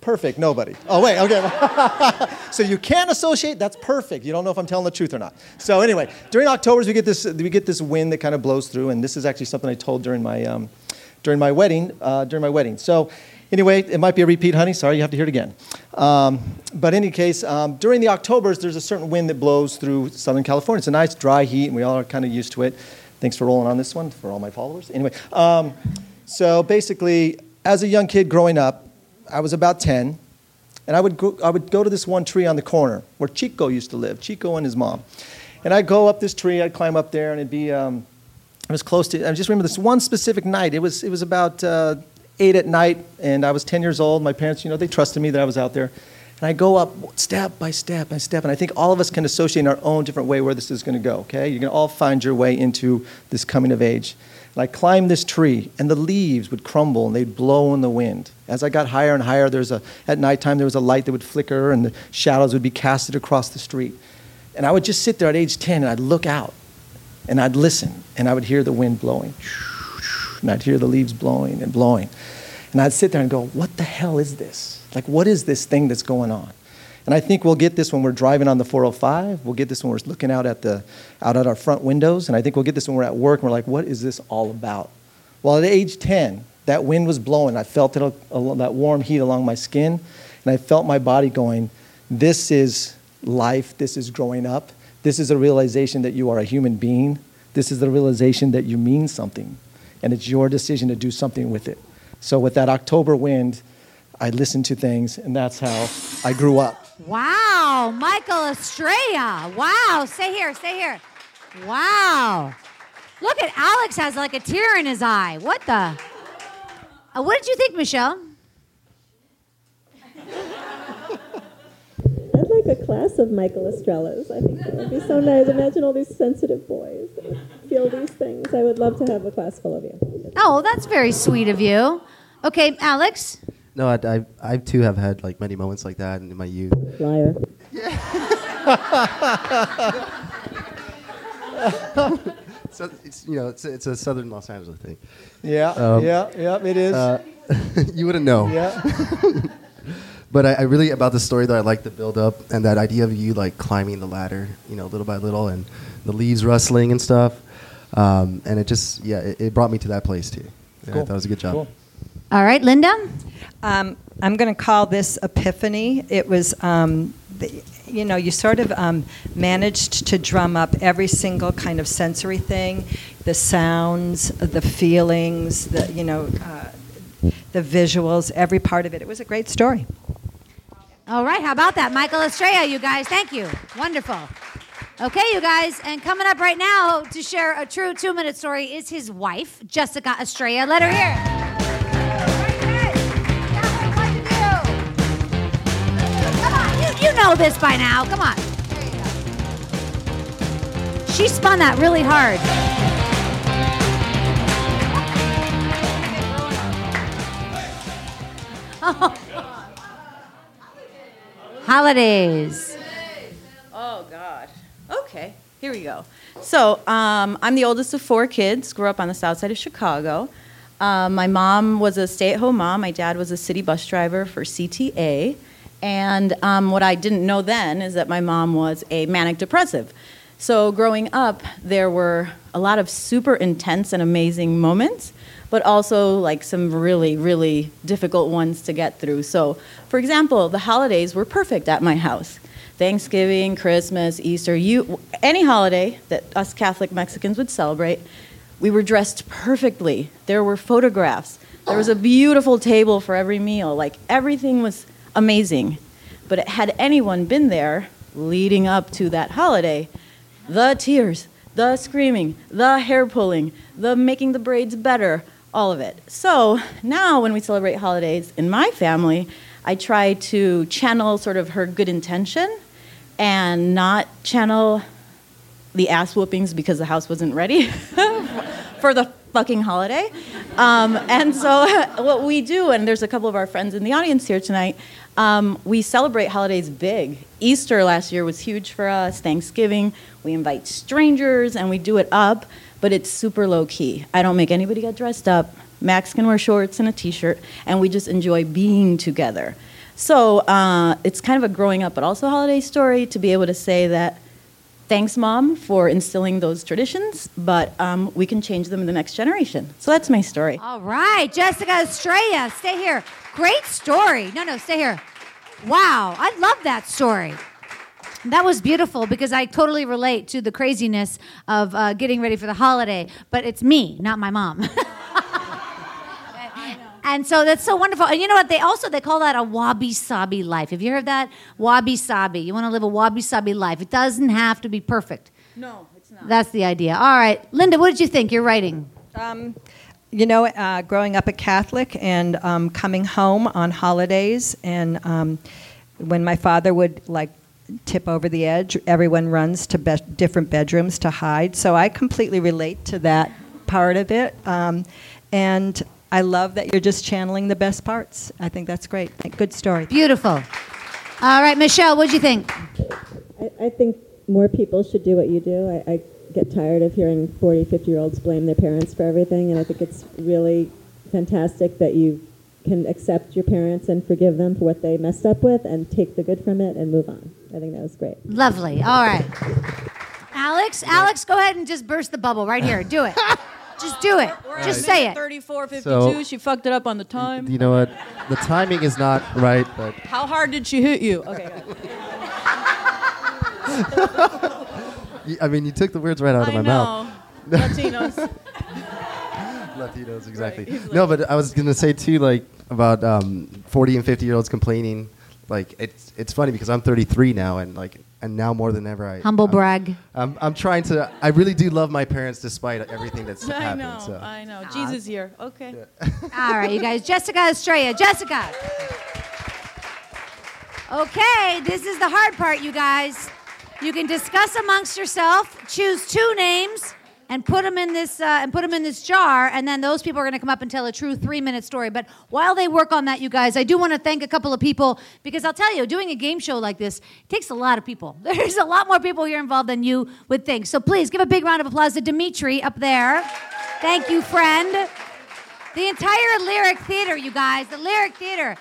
Perfect, nobody. Oh, wait, okay. [LAUGHS] so you can't associate, that's perfect. You don't know if I'm telling the truth or not. So, anyway, during Octobers, we get this, we get this wind that kind of blows through, and this is actually something I told during my, um, during my wedding. Uh, during my wedding. So, anyway, it might be a repeat, honey. Sorry, you have to hear it again. Um, but in any case, um, during the Octobers, there's a certain wind that blows through Southern California. It's a nice dry heat, and we all are kind of used to it. Thanks for rolling on this one for all my followers. Anyway, um, so basically, as a young kid growing up, I was about 10, and I would, go, I would go to this one tree on the corner where Chico used to live, Chico and his mom. And I'd go up this tree, I'd climb up there, and it'd be, um, I was close to, I just remember this one specific night. It was, it was about uh, 8 at night, and I was 10 years old. My parents, you know, they trusted me that I was out there. And I go up step by step by step, and I think all of us can associate in our own different way where this is going to go, okay? You're going to all find your way into this coming of age. And I climbed this tree, and the leaves would crumble and they'd blow in the wind. As I got higher and higher, there's a, at nighttime, there was a light that would flicker, and the shadows would be casted across the street. And I would just sit there at age 10, and I'd look out, and I'd listen, and I would hear the wind blowing. And I'd hear the leaves blowing and blowing. And I'd sit there and go, What the hell is this? Like, what is this thing that's going on? And I think we'll get this when we're driving on the 405. We'll get this when we're looking out at, the, out at our front windows. And I think we'll get this when we're at work and we're like, what is this all about? Well, at age 10, that wind was blowing. I felt it, that warm heat along my skin. And I felt my body going, this is life. This is growing up. This is a realization that you are a human being. This is the realization that you mean something. And it's your decision to do something with it. So with that October wind, I listened to things, and that's how I grew up. Wow, Michael Estrella. Wow, stay here, stay here. Wow. Look at Alex has like a tear in his eye. What the? Uh, what did you think, Michelle? I'd like a class of Michael Estrellas. I think that would be so nice. Imagine all these sensitive boys that feel these things. I would love to have a class full of you. Oh, that's very sweet of you. Okay, Alex. No, I, I, I too have had like many moments like that in my youth. Liar. Yeah. [LAUGHS] so it's you know it's, it's a southern Los Angeles thing. Yeah, Um, yeah, yeah, it is. Uh, [LAUGHS] you wouldn't know. yeah. [LAUGHS] But I, I really about the story that I like the build up and that idea of you like climbing the ladder, you know, little by little, and the leaves rustling and stuff. Um, and it just yeah, it, it brought me to that place too. Yeah, I Cool. thought it was a good job. Cool. All right, Lynda. Um, I'm going to call this epiphany. It was, um, the, you know, you sort of um, managed to drum up every single kind of sensory thing, the sounds, the feelings, the you know, uh, the visuals, every part of it. It was a great story. All right, how about that? Michael Estrella, you guys. Thank you. Wonderful. Okay, you guys, and coming up right now to share a true two minute story is his wife, Jessica Estrella. Let her hear know this by now. Come on. She spun that really hard. Oh. [LAUGHS] Holidays. Oh God. Okay, here we go. So um, I'm the oldest of four kids. Grew up on the south side of Chicago. Um, my mom was a stay-at-home mom. My dad was a city bus driver for CTA. And um, what I didn't know then is that my mom was a manic depressive. So growing up, there were a lot of super intense and amazing moments, but also like some really, really difficult ones to get through. So, for example, the holidays were perfect at my house. Thanksgiving, Christmas, Easter, you any holiday that us Catholic Mexicans would celebrate, we were dressed perfectly. There were photographs. There was a beautiful table for every meal. Like everything was amazing. But had anyone been there leading up to that holiday, the tears, the screaming, the hair pulling, the making the braids better, all of it. So now when we celebrate holidays in my family, I try to channel sort of her good intention and not channel the ass whoopings because the house wasn't ready [LAUGHS] for the fucking holiday. Um, and so, [LAUGHS] what we do, and there's a couple of our friends in the audience here tonight, um, we celebrate holidays big. Easter last year was huge for us, Thanksgiving, we invite strangers and we do it up, but it's super low key. I don't make anybody get dressed up. Max can wear shorts and a t shirt, and we just enjoy being together. So, uh, it's kind of a growing up, but also holiday story to be able to say that thanks, Mom, for instilling those traditions, but um, we can change them in the next generation. So that's my story. All right, Jessica Estrella, stay here. Great story. No, no, stay here. Wow, I love that story. That was beautiful because I totally relate to the craziness of uh, getting ready for the holiday, but it's me, not my mom. [LAUGHS] And so that's so wonderful. And you know what? They also they call that a wabi sabi life. Have you heard that? Wabi sabi. You want to live a wabi sabi life. It doesn't have to be perfect. No, it's not. That's the idea. All right, Lynda, what did you think? You're writing. Um, you know, uh, growing up a Catholic and um, coming home on holidays, and um, when my father would like tip over the edge, everyone runs to be- different bedrooms to hide. So I completely relate to that part of it, um, and I love that you're just channeling the best parts. I think that's great. Good story. Beautiful. All right, Michelle, what did you think? I, I think more people should do what you do. I, I get tired of hearing 40, 50 year olds blame their parents for everything, and I think it's really fantastic that you can accept your parents and forgive them for what they messed up with and take the good from it and move on. I think that was great. Lovely. All right. Alex, Alex, go ahead and just burst the bubble right here. Do it. [LAUGHS] Just do it. Just say it. 34, 52. So- she fucked it up on the time. You know what? The timing is not right, but How hard did she hit you? Okay. go ahead. [LAUGHS] y- I mean, you took the words right out of I my mouth. [LAUGHS] Latinos. Latinos, exactly. he's no, but I was gonna say too, like about um, 40 and 50 year olds complaining. Like it's it's funny because I'm 33 now, and like and now more than ever, I Humble I'm, brag. I'm, I'm trying to. I really do love my parents despite everything that's [LAUGHS] I happened. know. so. I know. Jesus here. Okay. [LAUGHS] All right, you guys. Jessica Estrella. Jessica. Okay, this is the hard part, you guys. You can discuss amongst yourself, choose two names, and put them in this uh, and put them in this jar, and then those people are going to come up and tell a true three-minute story. But while they work on that, you guys, I do want to thank a couple of people because I'll tell you, doing a game show like this takes a lot of people. [LAUGHS] There's a lot more people here involved than you would think. So please give a big round of applause to Dimitri up there. Thank you, friend. The entire Lyric Theater, you guys, the Lyric Theater.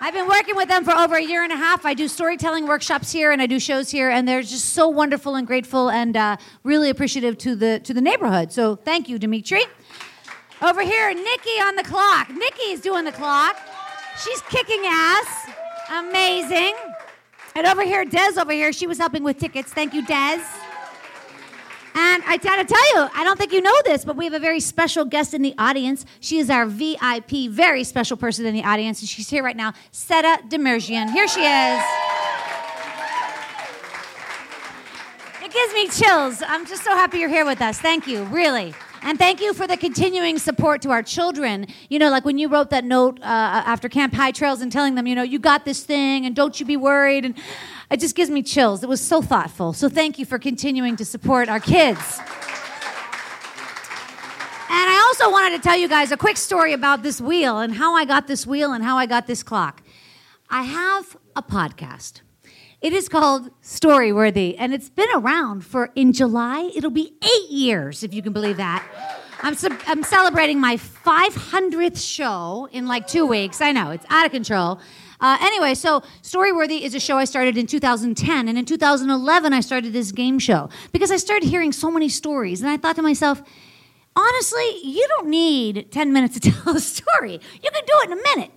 I've been working with them for over a year and a half. I do storytelling workshops here and I do shows here, and they're just so wonderful and grateful and uh, really appreciative to the to the neighborhood. So thank you, Dimitri. Over here, Nikki on the clock. Nikki's doing the clock. She's kicking ass. Amazing. And over here, Des over here, she was helping with tickets. Thank you, Des. And I gotta tell you, I don't think you know this, but we have a very special guest in the audience. She is our VIP, very special person in the audience, and she's here right now, Seta Demirjian. Here she is. It gives me chills. I'm just so happy you're here with us. Thank you, really. And thank you for the continuing support to our children. You know, like when you wrote that note uh, after Camp High Trails and telling them, you know, you got this thing and don't you be worried. And it just gives me chills. It was so thoughtful. So thank you for continuing to support our kids. And I also wanted to tell you guys a quick story about this wheel and how I got this wheel and how I got this clock. I have a podcast. It is called Storyworthy, and it's been around for in July. It'll be eight years, if you can believe that. I'm, I'm celebrating my 500th show in like two weeks. I know, it's out of control. Uh, anyway, so Storyworthy is a show I started in 2010, and in 2011, I started this game show because I started hearing so many stories, and I thought to myself, honestly, you don't need 10 minutes to [LAUGHS] tell a story. You can do it in a minute.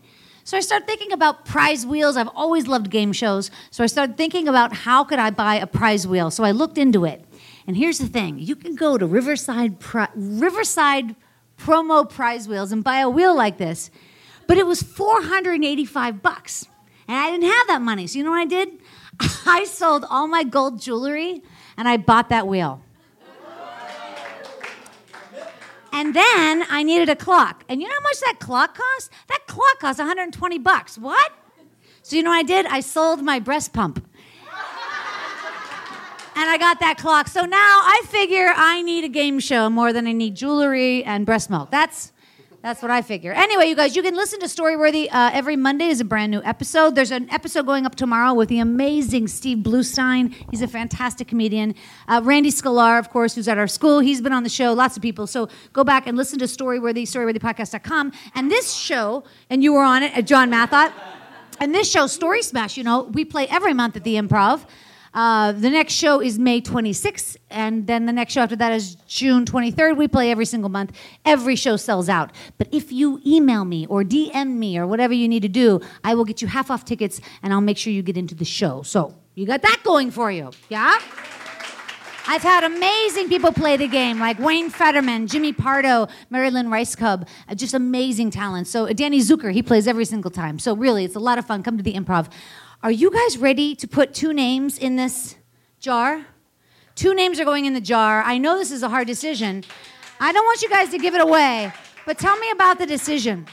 So I started thinking about prize wheels. I've always loved game shows. So I started thinking about how could I buy a prize wheel. So I looked into it. And here's the thing. You can go to Riverside Pri- Riverside promo prize wheels and buy a wheel like this. But it was 485 bucks. And I didn't have that money. So you know what I did? [LAUGHS] I sold all my gold jewelry and I bought that wheel. And then I needed a clock. And you know how much that clock cost? That clock cost 120 bucks. What? So you know what I did? I sold my breast pump. And I got that clock. So now I figure I need a game show more than I need jewelry and breast milk. That's that's what I figure. Anyway, you guys, you can listen to Storyworthy uh, every Monday is a brand new episode. There's an episode going up tomorrow with the amazing Steve Bluestein. He's a fantastic comedian. Uh, Randy Sklar, of course, who's at our school. He's been on the show. Lots of people. So go back and listen to Storyworthy, StoryworthyPodcast.com. And this show, and you were on it, at John Mahot. And this show, Story Smash, you know, we play every month at the Improv. Uh, the next show is May 26th, and then the next show after that is June 23rd. We play every single month. Every show sells out. But if you email me or DM me or whatever you need to do, I will get you half off tickets and I'll make sure you get into the show. So you got that going for you. Yeah? I've had amazing people play the game, like Wayne Federman, Jimmy Pardo, Marilyn Rice Cub, uh, just amazing talent. So Danny Zuker, he plays every single time. So really, it's a lot of fun. Come to the improv. Are you guys ready to put two names in this jar? Two names are going in the jar. I know this is a hard decision. I don't want you guys to give it away, but tell me about the decision.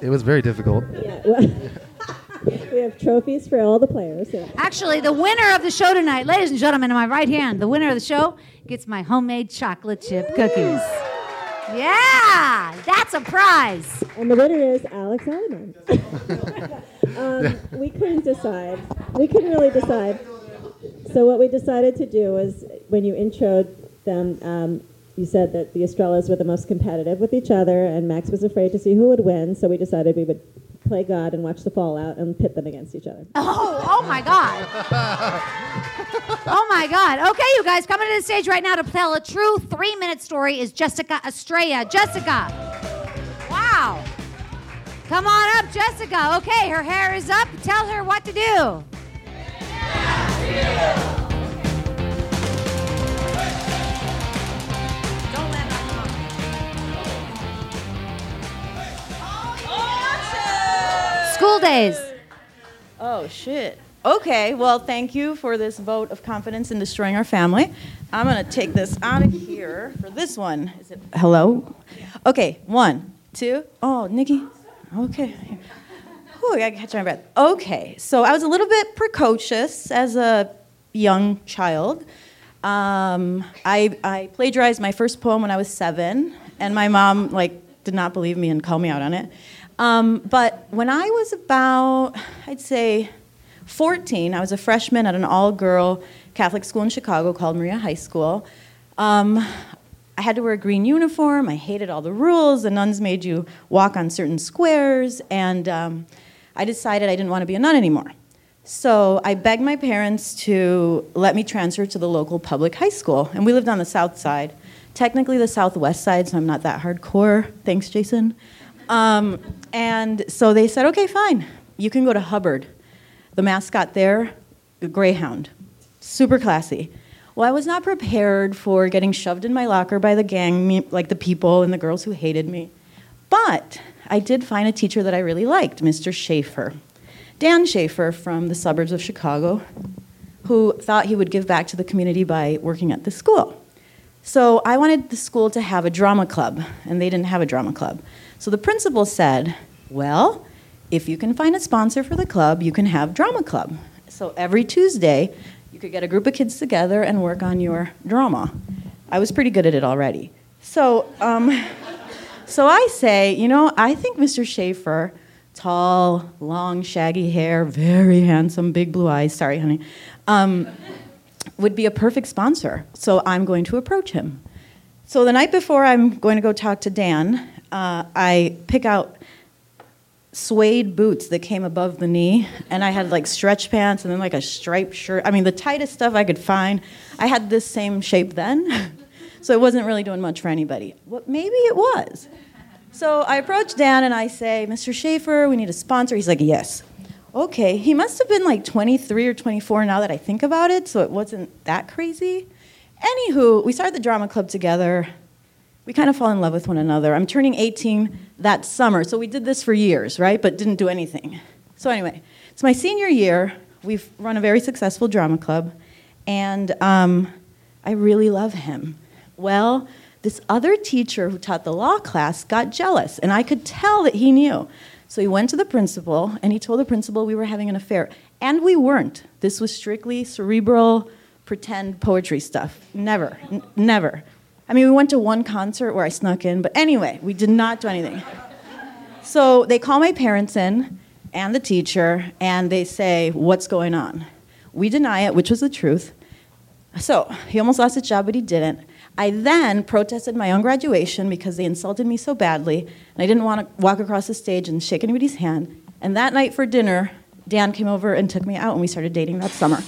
It was very difficult. Yeah, well, [LAUGHS] we have trophies for all the players. Yeah. Actually, the winner of the show tonight, ladies and gentlemen, in my right hand, the winner of the show gets my homemade chocolate chip cookies. Yeah, that's a prize. And the winner is Alex Aleman. [LAUGHS] um, we couldn't decide. We couldn't really decide. So what we decided to do was, when you introed them, um, you said that the Estrellas were the most competitive with each other, and Max was afraid to see who would win. So we decided we would play God and watch the fallout and pit them against each other. Oh, oh my God. oh my God. Okay, you guys, coming to the stage right now to tell a true three minute story is Jessica Estrella. Jessica. Wow. Come on up, Jessica. Okay, her hair is up. Tell her what to do. Days. Oh, shit. Okay, well, thank you for this vote of confidence in destroying our family. I'm going to take this out of here for this one. Is it hello? Okay, one, two. Oh, Nikki. Okay. Whew, I gotta catch my breath. Okay, so I was a little bit precocious as a young child. Um, I, I plagiarized my first poem when I was seven, and my mom like did not believe me and called me out on it. Um, but when I was about, I'd say, 14, I was a freshman at an all-girl Catholic school in Chicago called Maria High School. Um, I had to wear a green uniform. I hated all the rules. The nuns made you walk on certain squares, and um, I decided I didn't want to be a nun anymore. So I begged my parents to let me transfer to the local public high school, and we lived on the south side. Technically, the southwest side, so I'm not that hardcore. Thanks, Jason. Um, and so they said, okay, fine, you can go to Hubbard. The mascot there, greyhound, super classy. Well, I was not prepared for getting shoved in my locker by the gang, like the people and the girls who hated me. But I did find a teacher that I really liked, Mr. Schaefer. Dan Schaefer from the suburbs of Chicago, who thought he would give back to the community by working at the school. So I wanted the school to have a drama club, and they didn't have a drama club. So the principal said, Well, if you can find a sponsor for the club, you can have drama club. So every Tuesday, you could get a group of kids together and work on your drama. I was pretty good at it already. So, um, [LAUGHS] so I say, you know, I think Mr. Schaefer, tall, long, shaggy hair, very handsome, big blue eyes, sorry, honey, um, would be a perfect sponsor. So I'm going to approach him. So the night before I'm going to go talk to Dan, uh, I pick out suede boots that came above the knee, and I had like stretch pants and then like a striped shirt. I mean, the tightest stuff I could find. I had this same shape then, [LAUGHS] so it wasn't really doing much for anybody. Well, maybe it was. So I approach Dan and I say, Mr. Schaefer, we need a sponsor. He's like, yes. Okay, he must have been like 23 or 24 now that I think about it, so it wasn't that crazy. Anywho, we started the drama club together. We kind of fall in love with one another. I'm turning 18 that summer, so we did this for years, right? But didn't do anything. So, anyway, it's my senior year. We've run a very successful drama club, and um, I really love him. Well, this other teacher who taught the law class got jealous, and I could tell that he knew. So he went to the principal and he told the principal we were having an affair. And we weren't. This was strictly cerebral, pretend poetry stuff. Never, n- never. I mean, we went to one concert where I snuck in, but anyway, we did not do anything. So they call my parents in and the teacher, and they say, What's going on? We deny it, which was the truth. So he almost lost his job, but he didn't. I then protested my own graduation because they insulted me so badly, and I didn't want to walk across the stage and shake anybody's hand. And that night for dinner, Dan came over and took me out, and we started dating that summer.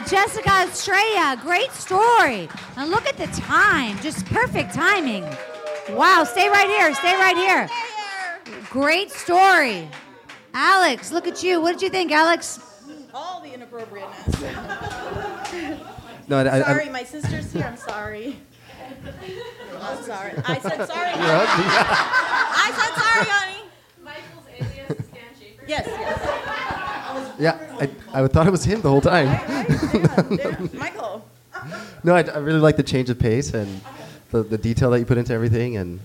Jessica Estrella, great story. And look at the time, just perfect timing. Wow, stay right here, stay right here. Great story. Alex, look at you. What did you think, Alex? All the inappropriateness. No, I, I, sorry, my sister's here. I'm sorry. I'm sorry. I said sorry. Yeah. I said sorry, honey. Michael's alias is Dan Schaefer. Yes, yes. Yeah, I, I thought it was him the whole time. [LAUGHS] Michael. no, I, I really like the change of pace and the, the detail that you put into everything, and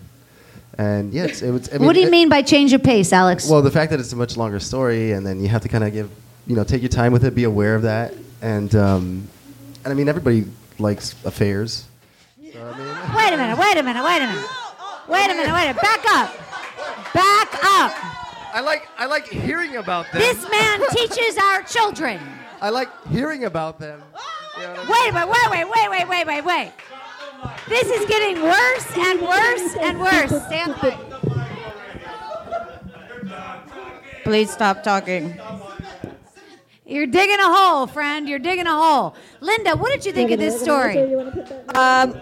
and yeah, it's, it was. I mean, what do you it- mean by change of pace, Alex? Well, the fact that it's a much longer story, and then you have to kind of give, you know, take your time with it, be aware of that, and um, and I mean, everybody likes affairs. Wait a minute, wait a minute, wait a minute. Wait a minute, wait a minute. Back up. Back up. I like I like hearing about them. This man [LAUGHS] teaches our children. I like hearing about them. Wait a minute, wait, wait, wait, wait, wait, wait, wait. This is getting worse and worse and worse. Stand by. Please stop talking. You're digging a hole, friend. You're digging a hole. Lynda, what did you think of this story? Um,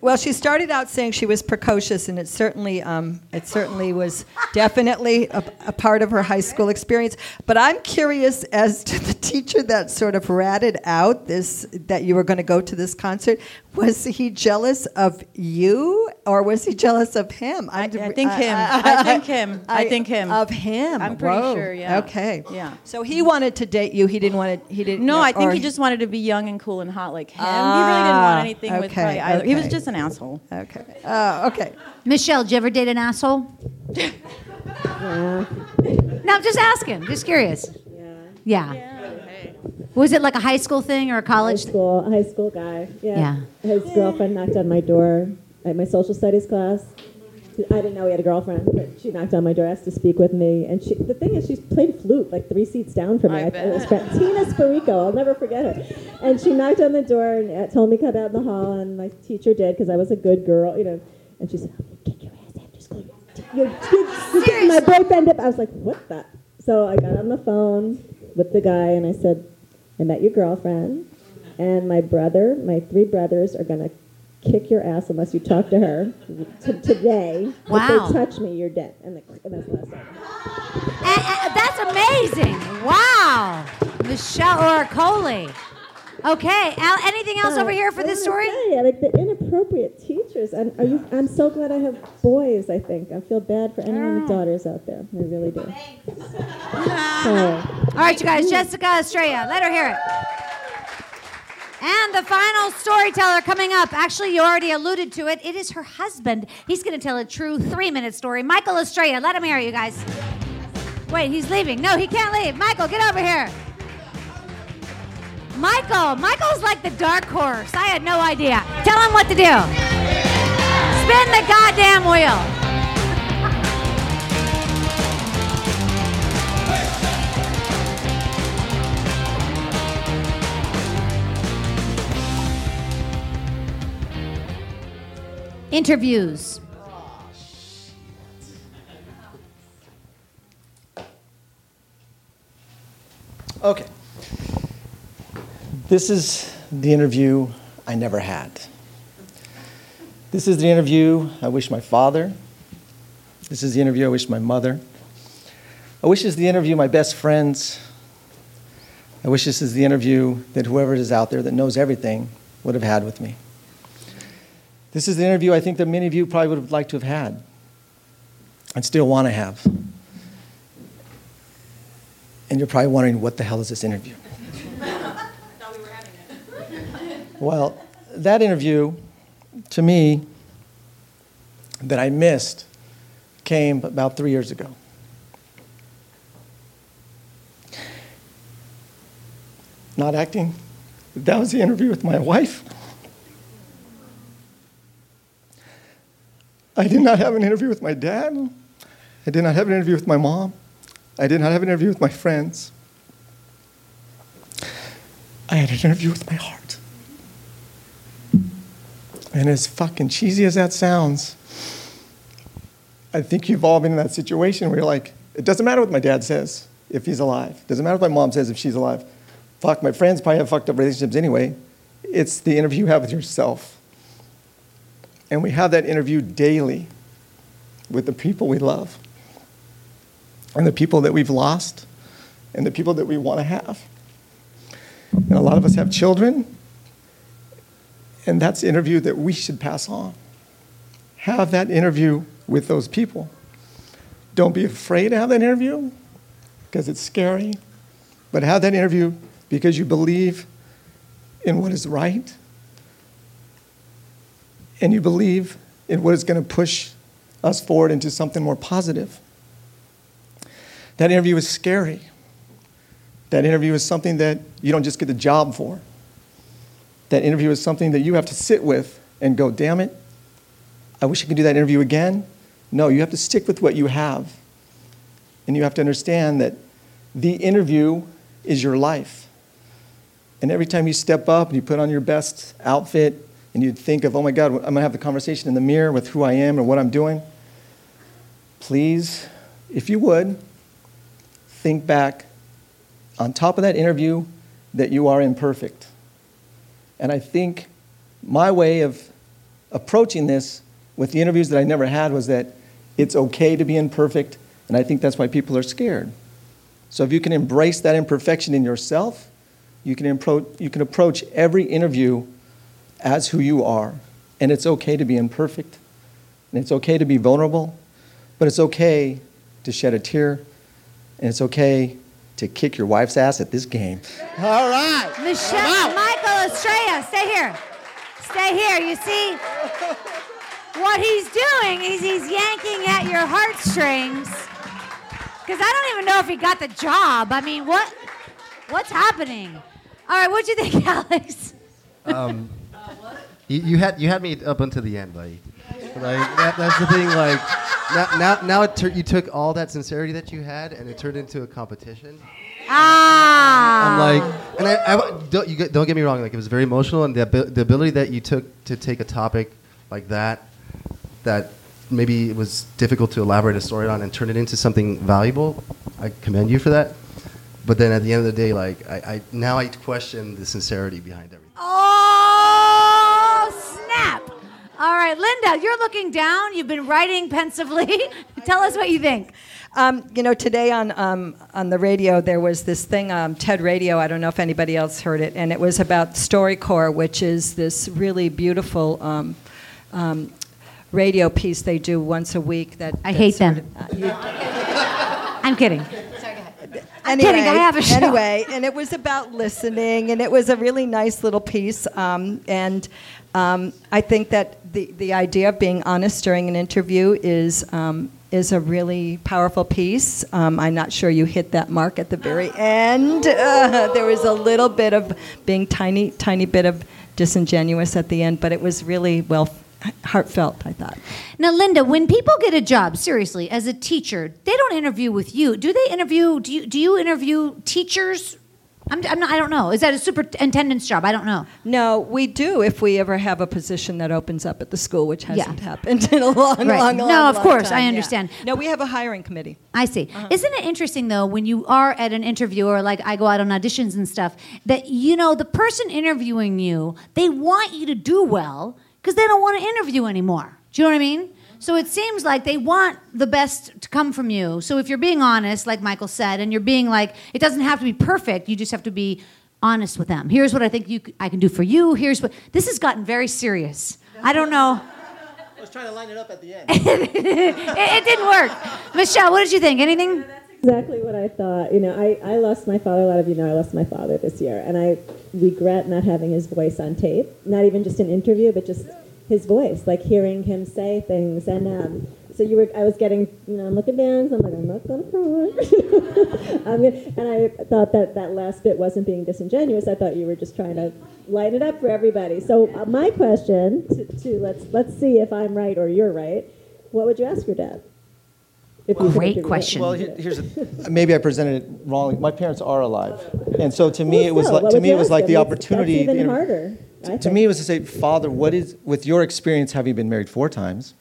well, she started out saying she was precocious, and it certainly, um, it certainly was definitely a, a part of her high school experience. But I'm curious as to the teacher that sort of ratted out this that you were going to go to this concert. Was he jealous of you, or was he jealous of him? I, I think him. I think him. I think him. Of him. I'm pretty Whoa. sure, yeah. Okay. Yeah. So he wanted to date you. He didn't want to. He didn't. No, I think he just wanted to be young and cool and hot like him. he really didn't want anything with Ah, okay, probably either. He was just an asshole. Okay. Oh, okay. Michelle, did you ever date an asshole? No, I'm just asking. Just curious. Yeah. Yeah. Was it like a high school thing or a college? High school, high school guy. Yeah. Yeah. His girlfriend knocked on my door at my social studies class, I didn't know he had a girlfriend, but she knocked on my door, asked to speak with me. And she, the thing is, she's played flute like three seats down from me. I it was bet. Tina Sparico, I'll never forget her. And she knocked on the door and uh, told me to come out in the hall, and my teacher did because I was a good girl, you know. And she said, "I'm gonna kick your ass after school. You're, you're, you're getting my boyfriend up." I was like, "What the?" So I got on the phone with the guy, and I said, "I met your girlfriend, and my brother, my three brothers, are gonna." Kick your ass unless you talk to her t- today. Wow. If they touch me, you're dead. And, the, and that's the last time. A- a- that's amazing. Wow. Michelle Oricoli. Okay. Al, anything else But over here for this story? Say, like the inappropriate teachers. I'm, are you, I'm so glad I have boys. I think I feel bad for anyone with daughters out there. I really do. So, [LAUGHS] All right, you guys. Jessica Estrella. Let her hear it. And the final storyteller coming up. Actually, you already alluded to it. It is her husband. He's going to tell a true three minute story. Michael Estrella. Let him hear you guys. Wait, he's leaving. No, he can't leave. Michael, get over here. Michael. Michael's like the dark horse. I had no idea. Tell him what to do. Spin the goddamn wheel. Interviews. Okay. This is the interview I never had. This is the interview I wish my father. This is the interview I wish my mother. I wish this is the interview my best friends. I wish this is the interview that whoever is out there that knows everything would have had with me. This is the interview I think that many of you probably would have liked to have had and still want to have. And you're probably wondering, what the hell is this interview? [LAUGHS] [LAUGHS] Well, that interview, to me, that I missed, came about three years ago. Not acting, that was the interview with my wife. I did not have an interview with my dad. I did not have an interview with my mom. I did not have an interview with my friends. I had an interview with my heart. And as fucking cheesy as that sounds, I think you've all been in that situation where you're like, it doesn't matter what my dad says if he's alive. It doesn't matter what my mom says if she's alive. Fuck, my friends probably have fucked up relationships anyway. It's the interview you have with yourself. And we have that interview daily with the people we love and the people that we've lost and the people that we want to have. And a lot of us have children, and that's the interview that we should pass on. Have that interview with those people. Don't be afraid to have that interview because it's scary, but have that interview because you believe in what is right and you believe in what is going to push us forward into something more positive. That interview is scary. That interview is something that you don't just get the job for. That interview is something that you have to sit with and go, damn it, I wish I could do that interview again. No, you have to stick with what you have. And you have to understand that the interview is your life. And every time you step up and you put on your best outfit and you'd think of, oh my God, I'm going to have the conversation in the mirror with who I am and what I'm doing, please, if you would, think back on top of that interview that you are imperfect. And I think my way of approaching this with the interviews that I never had was that it's okay to be imperfect, and I think that's why people are scared. So if you can embrace that imperfection in yourself, you can, appro- you can approach every interview as who you are. And it's okay to be imperfect, and it's okay to be vulnerable, but it's okay to shed a tear, and it's okay to kick your wife's ass at this game. All right. Michelle, Michael Estrella, stay here. Stay here. You see, what he's doing is he's yanking at your heartstrings. Because I don't even know if he got the job. I mean, what, what's happening? All right, what'd you think, [LAUGHS] Alex? Um, you, you had you had me up until the end, buddy. Like that, that's the thing. Like now, now, now tur- you took all that sincerity that you had and it turned into a competition. Ah. I'm like, and I, I don't, you get, don't get me wrong. Like it was very emotional, and the, abi- the ability that you took to take a topic like that, that maybe it was difficult to elaborate a story on and turn it into something valuable. I commend you for that. But then at the end of the day, like I, I now I question the sincerity behind everything. Oh. All right, Lynda, you're looking down. You've been writing pensively. [LAUGHS] [LAUGHS] Tell us what you think. Um, you know, today on um, on the radio there was this thing, um, TED Radio. I don't know if anybody else heard it, and it was about StoryCorps, which is this really beautiful um, um, radio piece they do once a week. That I hate sort them. of- uh, you- [LAUGHS] I'm kidding. I'm anyway, kidding. I have a show. Anyway, and it was about listening, and it was a really nice little piece. Um, and um, I think that the, the idea of being honest during an interview is um, is a really powerful piece. Um, I'm not sure you hit that mark at the very [LAUGHS] end. Uh, [LAUGHS] there was a little bit of being tiny, tiny bit of disingenuous at the end, but it was really well heartfelt. I thought. Now, Lynda, when people get a job, seriously, as a teacher, they don't interview with you. Do they interview? Do you do you interview teachers? I'm, I'm not, I don't know. Is that a superintendent's job? I don't know. No, we do if we ever have a position that opens up at the school, which hasn't Yeah. happened in a long, Right. long, time. No, long, of long course, time, I yeah. understand. No, we have a hiring committee. I see. Uh-huh. Isn't it interesting though when you are at an interview or like I go out on auditions and stuff that you know the person interviewing you they want you to do well because they don't want to interview anymore. Do you know what I mean? So it seems like they want the best to come from you. So if you're being honest, like Michael said, and you're being like, it doesn't have to be perfect. You just have to be honest with them. Here's what I think you, c- I can do for you. Here's what this has gotten very serious. I don't know. I was trying to line it up at the end. [LAUGHS] it, it didn't work. Michelle, what did you think? Anything? exactly what I thought. You know, I, I lost my father. A lot of you know I lost my father this year, and I regret not having his voice on tape. Not even just an interview, but just his voice, like hearing him say things. And um, so you were, I was getting, you know, I'm looking down, so I'm like, I'm not gonna cry. [LAUGHS] I'm gonna, and I thought that that last bit wasn't being disingenuous. I thought you were just trying to light it up for everybody. So uh, my question to, to let's let's see if I'm right or you're right. What would you ask your dad? If you could Great question. Well, here- here's a, maybe I presented it wrongly. My parents are alive, and so to me Well, it was still, like to me it was like him? the opportunity. That's even you know, harder. I to me, it was to say, Father, what is with your experience having been married four times?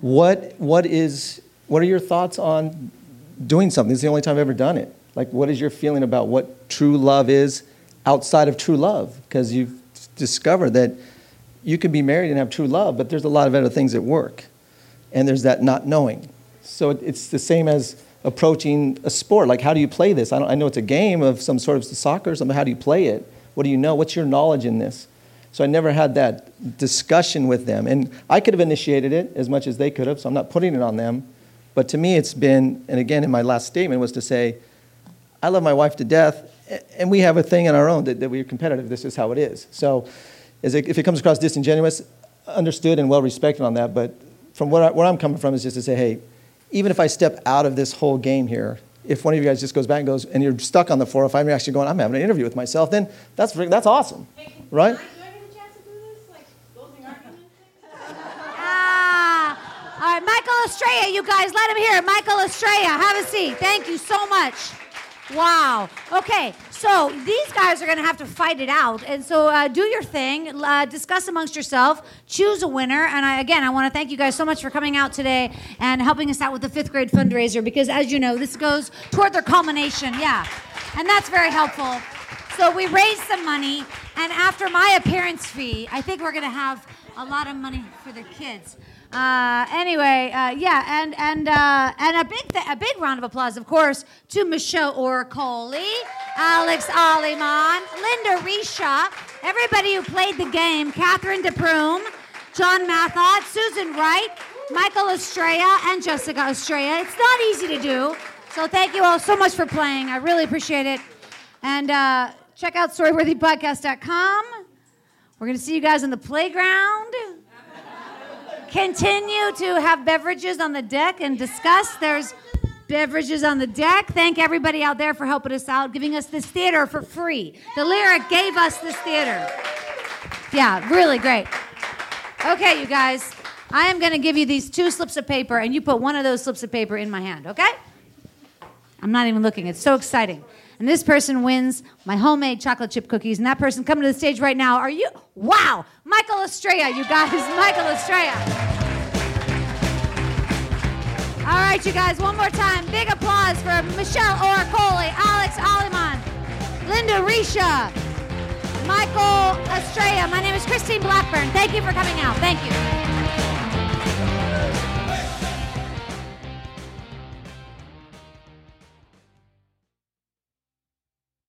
What what is what are your thoughts on doing something? Is the only time I've ever done it. Like, what is your feeling about what true love is outside of true love? Because you've discovered that you can be married and have true love, but there's a lot of other things at work, and there's that not knowing. So it- it's the same as approaching a sport. Like, how do you play this? I, don't, I know it's a game of some sort of soccer or something. How do you play it? What do you know? What's your knowledge in this? So I never had that discussion with them. And I could have initiated it as much as they could have, so I'm not putting it on them. But to me, it's been, and again, in my last statement was to say, I love my wife to death, and we have a thing in our own that, that we're competitive. This is how it is. So is it, if it comes across disingenuous, understood and well respected on that. But from what I, where I'm coming from is just to say, hey, even if I step out of this whole game here, if one of you guys just goes back and goes, and you're stuck on the four or five, you're actually going, I'm having an interview with myself, then that's, that's awesome, right? Estrella, you guys, let him hear. Michael Estrella, have a seat. Thank you so much. Wow. Okay, so these guys are going to have to fight it out, and so uh, do your thing. Uh, discuss amongst yourself. Choose a winner. And I, again, I want to thank you guys so much for coming out today and helping us out with the fifth grade fundraiser because, as you know, this goes toward their culmination. Yeah, and that's very helpful. So we raised some money, and after my appearance fee, I think we're going to have a lot of money for the kids. Uh, anyway, uh, yeah, and and uh, and a big th- a big round of applause, of course, to Michelle Oricoli, Alex Aleman, Lynda Rescia, everybody who played the game, Cathyn de Prume, John Mahot, Susan Wright, Michael Estrella, and Jessica Estrella. It's not easy to do, so thank you all so much for playing. I really appreciate it. And uh, check out storyworthypodcast.com. We're to see you guys on the playground. Continue to have beverages on the deck and discuss. There's beverages on the deck. Thank everybody out there for helping us out, giving us this theater for free. The Lyric gave us this theater. Yeah, really great. Okay, you guys. I am going to give you these two slips of paper, and you put one of those slips of paper in my hand, okay? I'm not even looking. It's so exciting. And this person wins my homemade chocolate chip cookies. And that person coming to the stage right now, are you? Wow! Michael Estrella, you guys. [LAUGHS] Michael Estrella. All right, you guys, one more time. Big applause for Michelle Oricoli, Alex Aleman, Lynda Rescia, Michael Estrella. My name is Christine Blackburn. Thank you for coming out. Thank you.